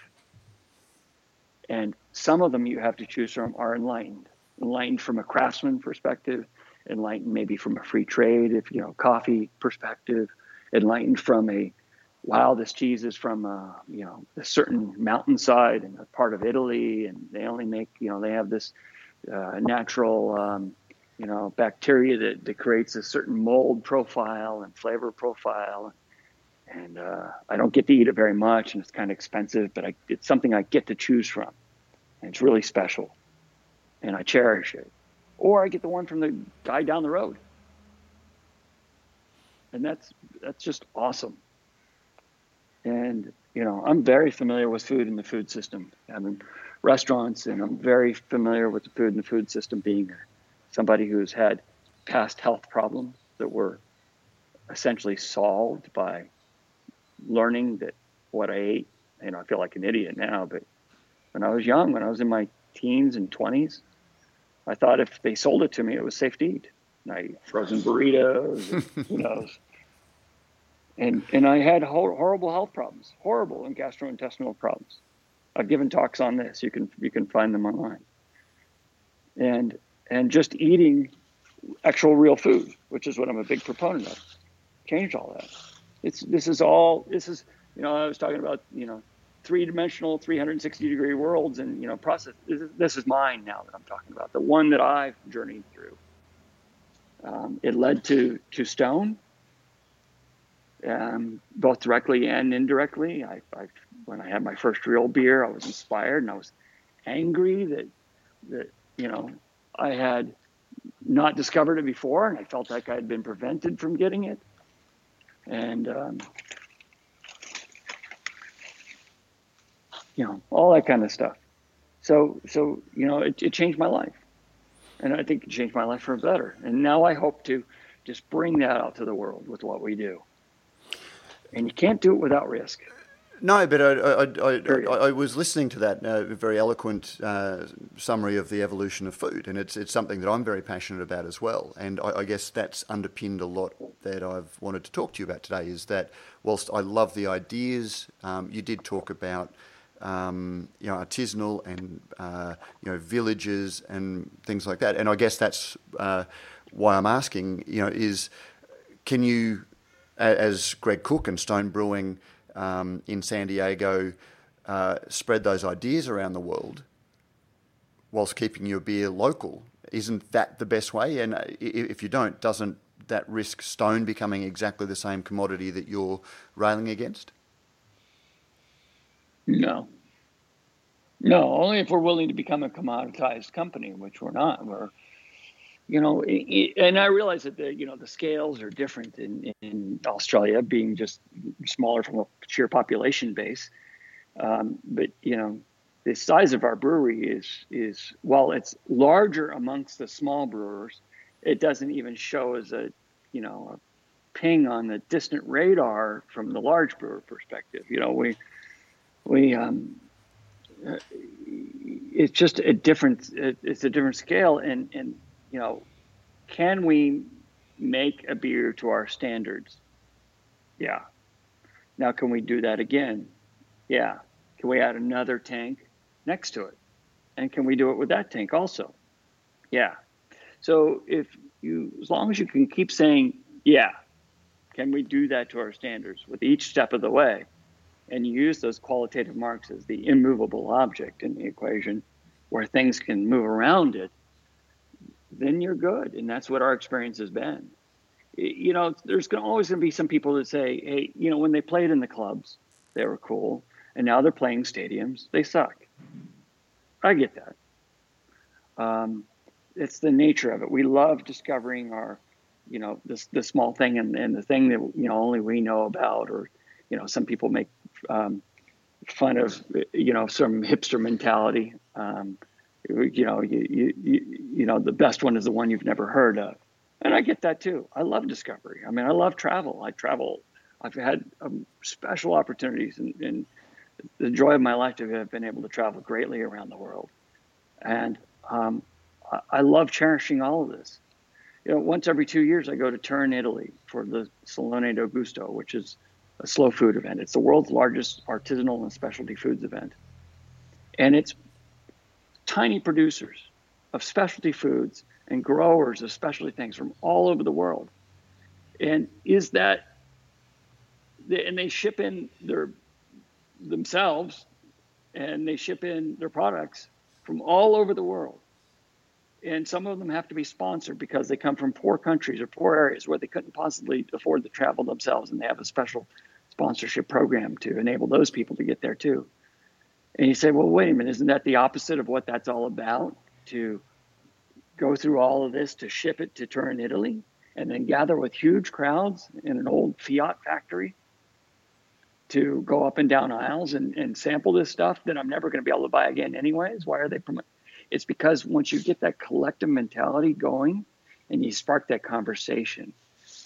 Speaker 2: And some of them you have to choose from are enlightened, enlightened from a craftsman perspective, enlightened maybe from a free trade, if you know, coffee perspective, enlightened from a wow, this cheese is from a, you know a certain mountainside in a part of Italy, and they only make you know they have this uh, natural um, you know bacteria that, that creates a certain mold profile and flavor profile. And uh, I don't get to eat it very much, and it's kind of expensive, but I, it's something I get to choose from, and it's really special, and I cherish it. Or I get the one from the guy down the road, and that's that's just awesome and you know, I'm very familiar with food in the food system. I'm in restaurants, and I'm very familiar with the food in the food system. Being somebody who's had past health problems that were essentially solved by learning that what I ate. You know, I feel like an idiot now, but when I was young, when I was in my teens and 20s, I thought if they sold it to me, it was safe to eat. And I eat frozen burritos, and, who knows, and and I had horrible health problems, horrible and gastrointestinal problems. I've given talks on this. You can you can find them online. And and just eating actual real food, which is what I'm a big proponent of, changed all that. It's this is all this is you know I was talking about you know three dimensional 360 degree worlds and you know process this is, mine now that I'm talking about the one that I've journeyed through. Um, it led to to stone um, both directly and indirectly. I, I, when I had my first real beer, I was inspired and I was angry that that you know I had not discovered it before, and I felt like I had been prevented from getting it, and um, you know all that kind of stuff. So so you know it, it changed my life, and I think it changed my life for better. And now I hope to just bring that out to the world with what we do and you can't do it without risk.
Speaker 1: No, but I, I, I, I was listening to that uh, very eloquent uh, summary of the evolution of food, and it's, it's something that I'm very passionate about as well. And I, guess that's underpinned a lot that I've wanted to talk to you about today. Is that whilst I love the ideas, um, you did talk about um, you know artisanal and uh, you know villages and things like that. And I guess that's uh, why I'm asking. You know, is can you as Greg Koch and Stone Brewing um, in San Diego uh, spread those ideas around the world whilst keeping your beer local. Isn't that the best way? And if you don't, doesn't that risk Stone becoming exactly the same commodity that you're railing against?
Speaker 2: No. No, only if we're willing to become a commoditized company, which we're not. We're you know, and I realize that the you know the scales are different in, in Australia, being just smaller from a sheer population base. Um, but you know, the size of our brewery is is while it's larger amongst the small brewers, it doesn't even show as a you know a ping on the distant radar from the large brewer perspective. You know, we we um, uh, it's just a different it's a different scale and and you know, can we make a beer to our standards? Yeah. Now, can we do that again? Yeah. Can we add another tank next to it? And can we do it with that tank also? Yeah. So if you, as long as you can keep saying, yeah, can we do that to our standards with each step of the way? And you use those qualitative marks as the immovable object in the equation where things can move around it then you're good. And that's what our experience has been. You know, there's always going to be some people that say, hey, you know, when they played in the clubs, they were cool. And now they're playing stadiums, they suck. I get that. Um, it's the nature of it. We love discovering our you know, this the small thing and, and the thing that you know only we know about, or you know, some people make um, fun of, you know, some hipster mentality. Um, you know, you, you, you know, the best one is the one you've never heard of. And I get that too. I love discovery. I mean, I love travel. I travel. I've had um, special opportunities and, and, the joy of my life to have been able to travel greatly around the world. And um, I, I, love cherishing all of this. You know, once every two years, I go to Turin, Italy for the Salone del Gusto, which is a slow food event. It's the world's largest artisanal and specialty foods event. And it's tiny producers of specialty foods and growers of specialty things from all over the world. And is that, and they ship in their themselves and they ship in their products from all over the world. And some of them have to be sponsored because they come from poor countries or poor areas where they couldn't possibly afford to travel themselves. And they have a special sponsorship program to enable those people to get there too. And you say, well, wait a minute, isn't that the opposite of what that's all about? To go through all of this to ship it to Turin, Italy, and then gather with huge crowds in an old Fiat factory to go up and down aisles and, and sample this stuff that I'm never going to be able to buy again, anyways. Why are they promoting? It's because once you get that collective mentality going and you spark that conversation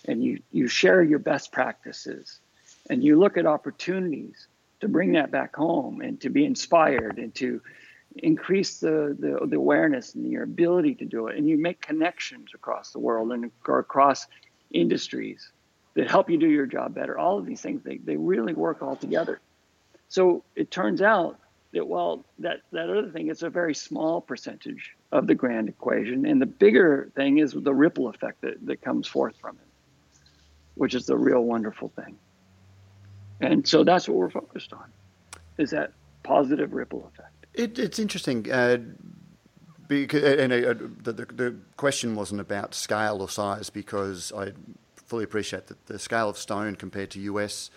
Speaker 2: and you, you share your best practices and you look at opportunities to bring that back home and to be inspired and to increase the, the, the, awareness and your ability to do it. And you make connections across the world and across industries that help you do your job better. All of these things, they, they really work all together. So it turns out that, well, that, that other thing is a very small percentage of the grand equation. And the bigger thing is the ripple effect that, that comes forth from it, which is the real wonderful thing. And so that's what we're focused on, is that positive ripple effect.
Speaker 1: It, it's interesting. Uh, because, and uh, the, the, the, question wasn't about scale or size because I fully appreciate that the scale of Stone compared to US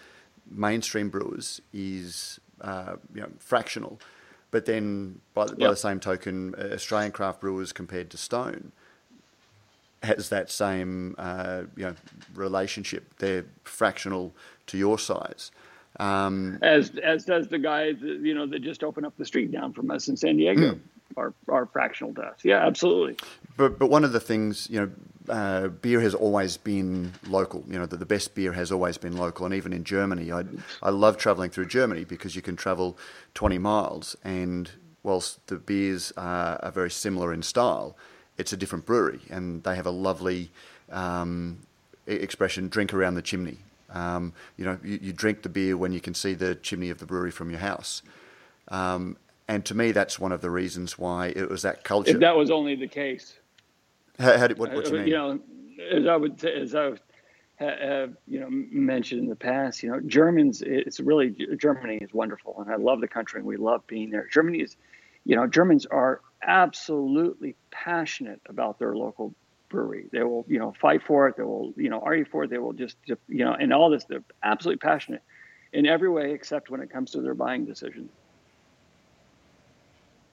Speaker 1: mainstream brewers is uh, you know, fractional. But then, by, by the same token, Australian craft brewers compared to Stone has that same uh, you know relationship. They're fractional to your size.
Speaker 2: Um, as as does the guy that, you know that just opened up the street down from us in San Diego. Are, are fractional to us. Yeah, absolutely.
Speaker 1: But but one of the things you know, uh, beer has always been local. You know, the, the, best beer has always been local, and even in Germany, I I love traveling through Germany because you can travel twenty miles, and whilst the beers are, are very similar in style, it's a different brewery, and they have a lovely um, expression: "drink around the chimney." Um, you know, you, you, drink the beer when you can see the chimney of the brewery from your house. Um, and to me, that's one of the reasons why it was that culture.
Speaker 2: If that was only the case.
Speaker 1: How, how did, what, what you uh, mean?
Speaker 2: You know, as I would say, as I have you know mentioned in the past, you know, Germans. It's really Germany is wonderful, and I love the country, and we love being there. Germany is, you know, Germans are absolutely passionate about their local brewery. They will, you know, fight for it. They will, you know, argue for it. They will just, you know, and all this. They're absolutely passionate in every way except when it comes to their buying decision.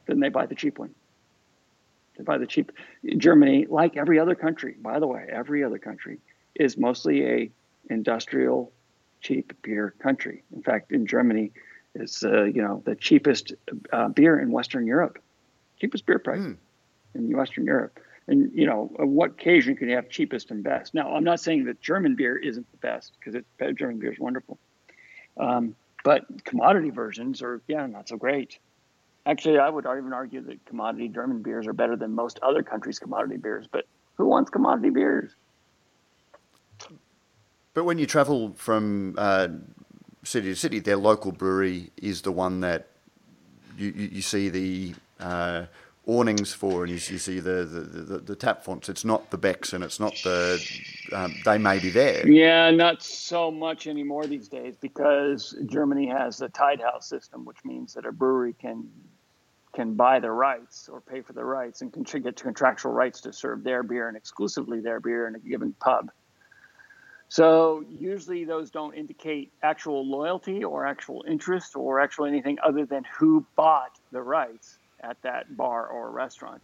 Speaker 2: Then they buy the cheap one. They buy the cheap. Germany, like every other country, by the way, every other country is mostly a industrial cheap beer country. In fact, in Germany, it's uh, you know the cheapest uh, beer in Western Europe, cheapest beer price mm. in Western Europe and you know, what occasion can you have cheapest and best? Now, I'm not saying that German beer isn't the best because it's German beer is wonderful, um, but commodity versions are yeah not so great. Actually, I would even argue that commodity German beers are better than most other countries' commodity beers. But who wants commodity beers?
Speaker 1: But when you travel from uh, city to city, their local brewery is the one that you, you, you see the uh, awnings for, and you, you see the, the, the, the, tap fonts. It's not the Becks, and it's not the. Um, they may be there.
Speaker 2: Yeah, not so much anymore these days because Germany has the tied house system, which means that a brewery can can buy the rights or pay for the rights and can get contractual rights to serve their beer and exclusively their beer in a given pub. So usually those don't indicate actual loyalty or actual interest or actual anything other than who bought the rights at that bar or restaurant.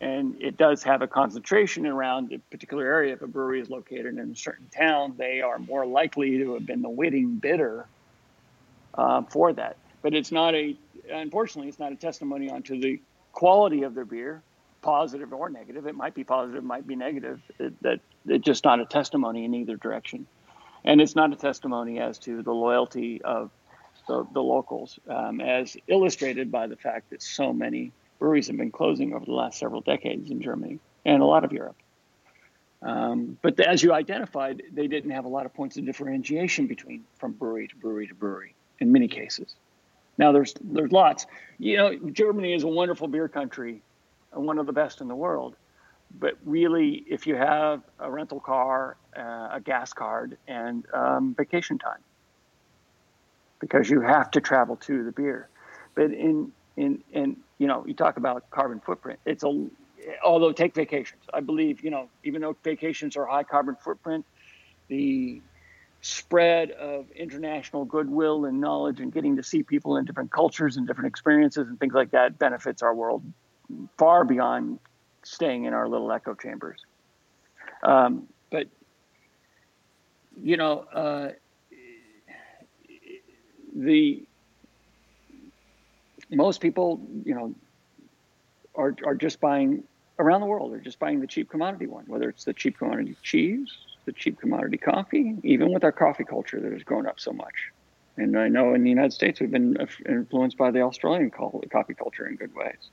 Speaker 2: and it does have a concentration around a particular area. If a brewery is located in a certain town, they are more likely to have been the winning bidder uh, for that. But it's not a, unfortunately, it's not a testimony onto the quality of their beer, positive or negative. It might be positive, might be negative. It, that it's just not a testimony in either direction, and it's not a testimony as to the loyalty of the, the locals, um, as illustrated by the fact that so many breweries have been closing over the last several decades in Germany and a lot of Europe. Um, but as you identified, they didn't have a lot of points of differentiation between from brewery to brewery to brewery in many cases. Now there's there's lots. You know, Germany is a wonderful beer country, one of the best in the world. But really, if you have a rental car, uh, a gas card, and um, vacation time, because you have to travel to the beer. But in in in you know, you talk about carbon footprint. It's a although take vacations. I believe you know, even though vacations are high carbon footprint, the spread of international goodwill and knowledge and getting to see people in different cultures and different experiences and things like that benefits our world far beyond staying in our little echo chambers. Um, but you know, uh, the most people, you know, are are just buying around the world. They're just buying the cheap commodity one, whether it's the cheap commodity cheese, the cheap commodity coffee, even with our coffee culture that has grown up so much. And I know in the United States we've been influenced by the Australian coffee culture in good ways.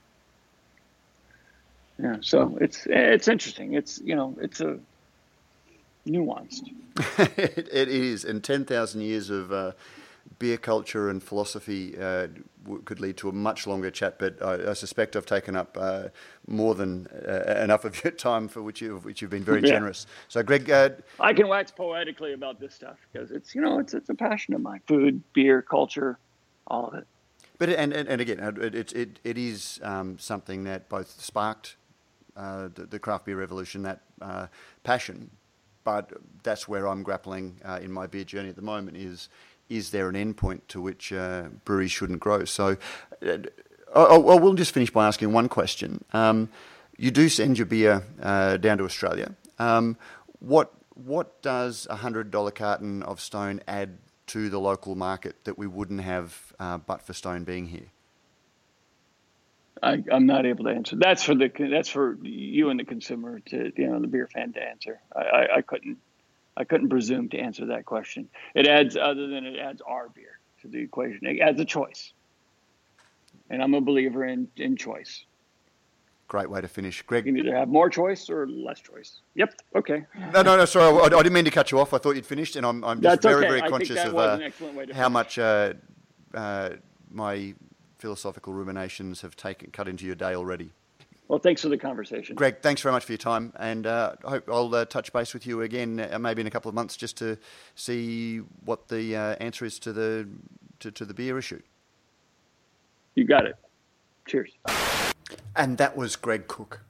Speaker 2: Yeah, so it's it's interesting. It's you know it's a nuanced.
Speaker 1: it, it is, and ten thousand years of uh, beer culture and philosophy uh, could lead to a much longer chat, but I, I suspect I've taken up uh, more than uh, enough of your time for which you which you've been very yeah. generous. So, Greg, uh,
Speaker 2: I can wax poetically about this stuff because it's you know it's it's a passion of mine: food, beer, culture, all of it.
Speaker 1: But and and, and again, it it it, it is um, something that both sparked uh, the, the, craft beer revolution, that uh, passion. But that's where I'm grappling in my beer journey at the moment is is there an endpoint to which uh, breweries shouldn't grow? So, uh, oh, we'll just finish by asking one question. Um, you do send your beer uh, down to Australia. Um, what what does a hundred dollar carton of Stone add to the local market that we wouldn't have uh, but for Stone being here?
Speaker 2: I, am not able to answer. That's for the that's for you and the consumer to you know the beer fan to answer. I, I, I couldn't I couldn't presume to answer that question. It adds, other than it adds our beer to the equation, it adds a choice. And I'm a believer in, in choice.
Speaker 1: Great way to finish. Greg.
Speaker 2: You can either have more choice or less choice. Yep. Okay.
Speaker 1: No, no, no. Sorry, I, I didn't mean to cut you off. I thought you'd finished, and I'm, I'm just That's very, okay. very conscious of uh, how much uh, uh, my philosophical ruminations have taken cut into your day already.
Speaker 2: Well, thanks for the conversation.
Speaker 1: Greg, thanks very much for your time. And uh, I hope I'll uh, touch base with you again, uh, maybe in a couple of months, just to see what the uh, answer is to the, to, to the beer issue.
Speaker 2: You got it. Cheers.
Speaker 1: And that was Greg Koch.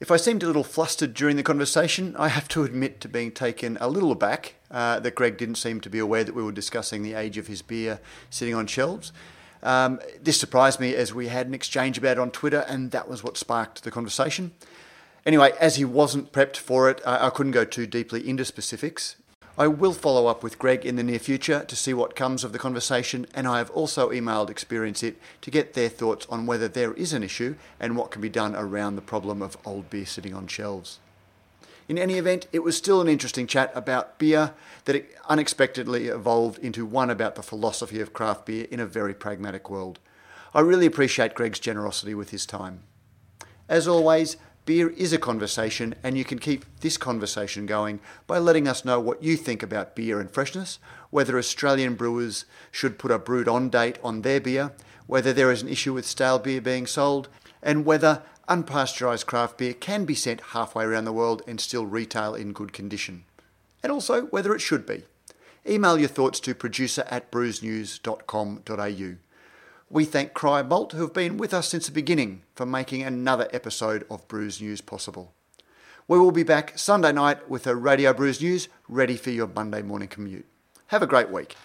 Speaker 1: If I seemed a little flustered during the conversation, I have to admit to being taken a little aback uh, that Greg didn't seem to be aware that we were discussing the age of his beer sitting on shelves. Um, this surprised me as we had an exchange about it on Twitter, and that was what sparked the conversation. Anyway, as he wasn't prepped for it, I, I couldn't go too deeply into specifics. I will follow up with Greg in the near future to see what comes of the conversation, and I have also emailed Experience It to get their thoughts on whether there is an issue and what can be done around the problem of old beer sitting on shelves. In any event, it was still an interesting chat about beer that unexpectedly evolved into one about the philosophy of craft beer in a very pragmatic world. I really appreciate Greg's generosity with his time. As always, beer is a conversation, and you can keep this conversation going by letting us know what you think about beer and freshness, whether Australian brewers should put a brewed on date on their beer, whether there is an issue with stale beer being sold, and whether unpasteurised craft beer can be sent halfway around the world and still retail in good condition. And also whether it should be. Email your thoughts to producer at brewsnews.com.au. We thank Cryer Malt, who have been with us since the beginning, for making another episode of Brews News possible. We will be back Sunday night with a Radio Brews News ready for your Monday morning commute. Have a great week.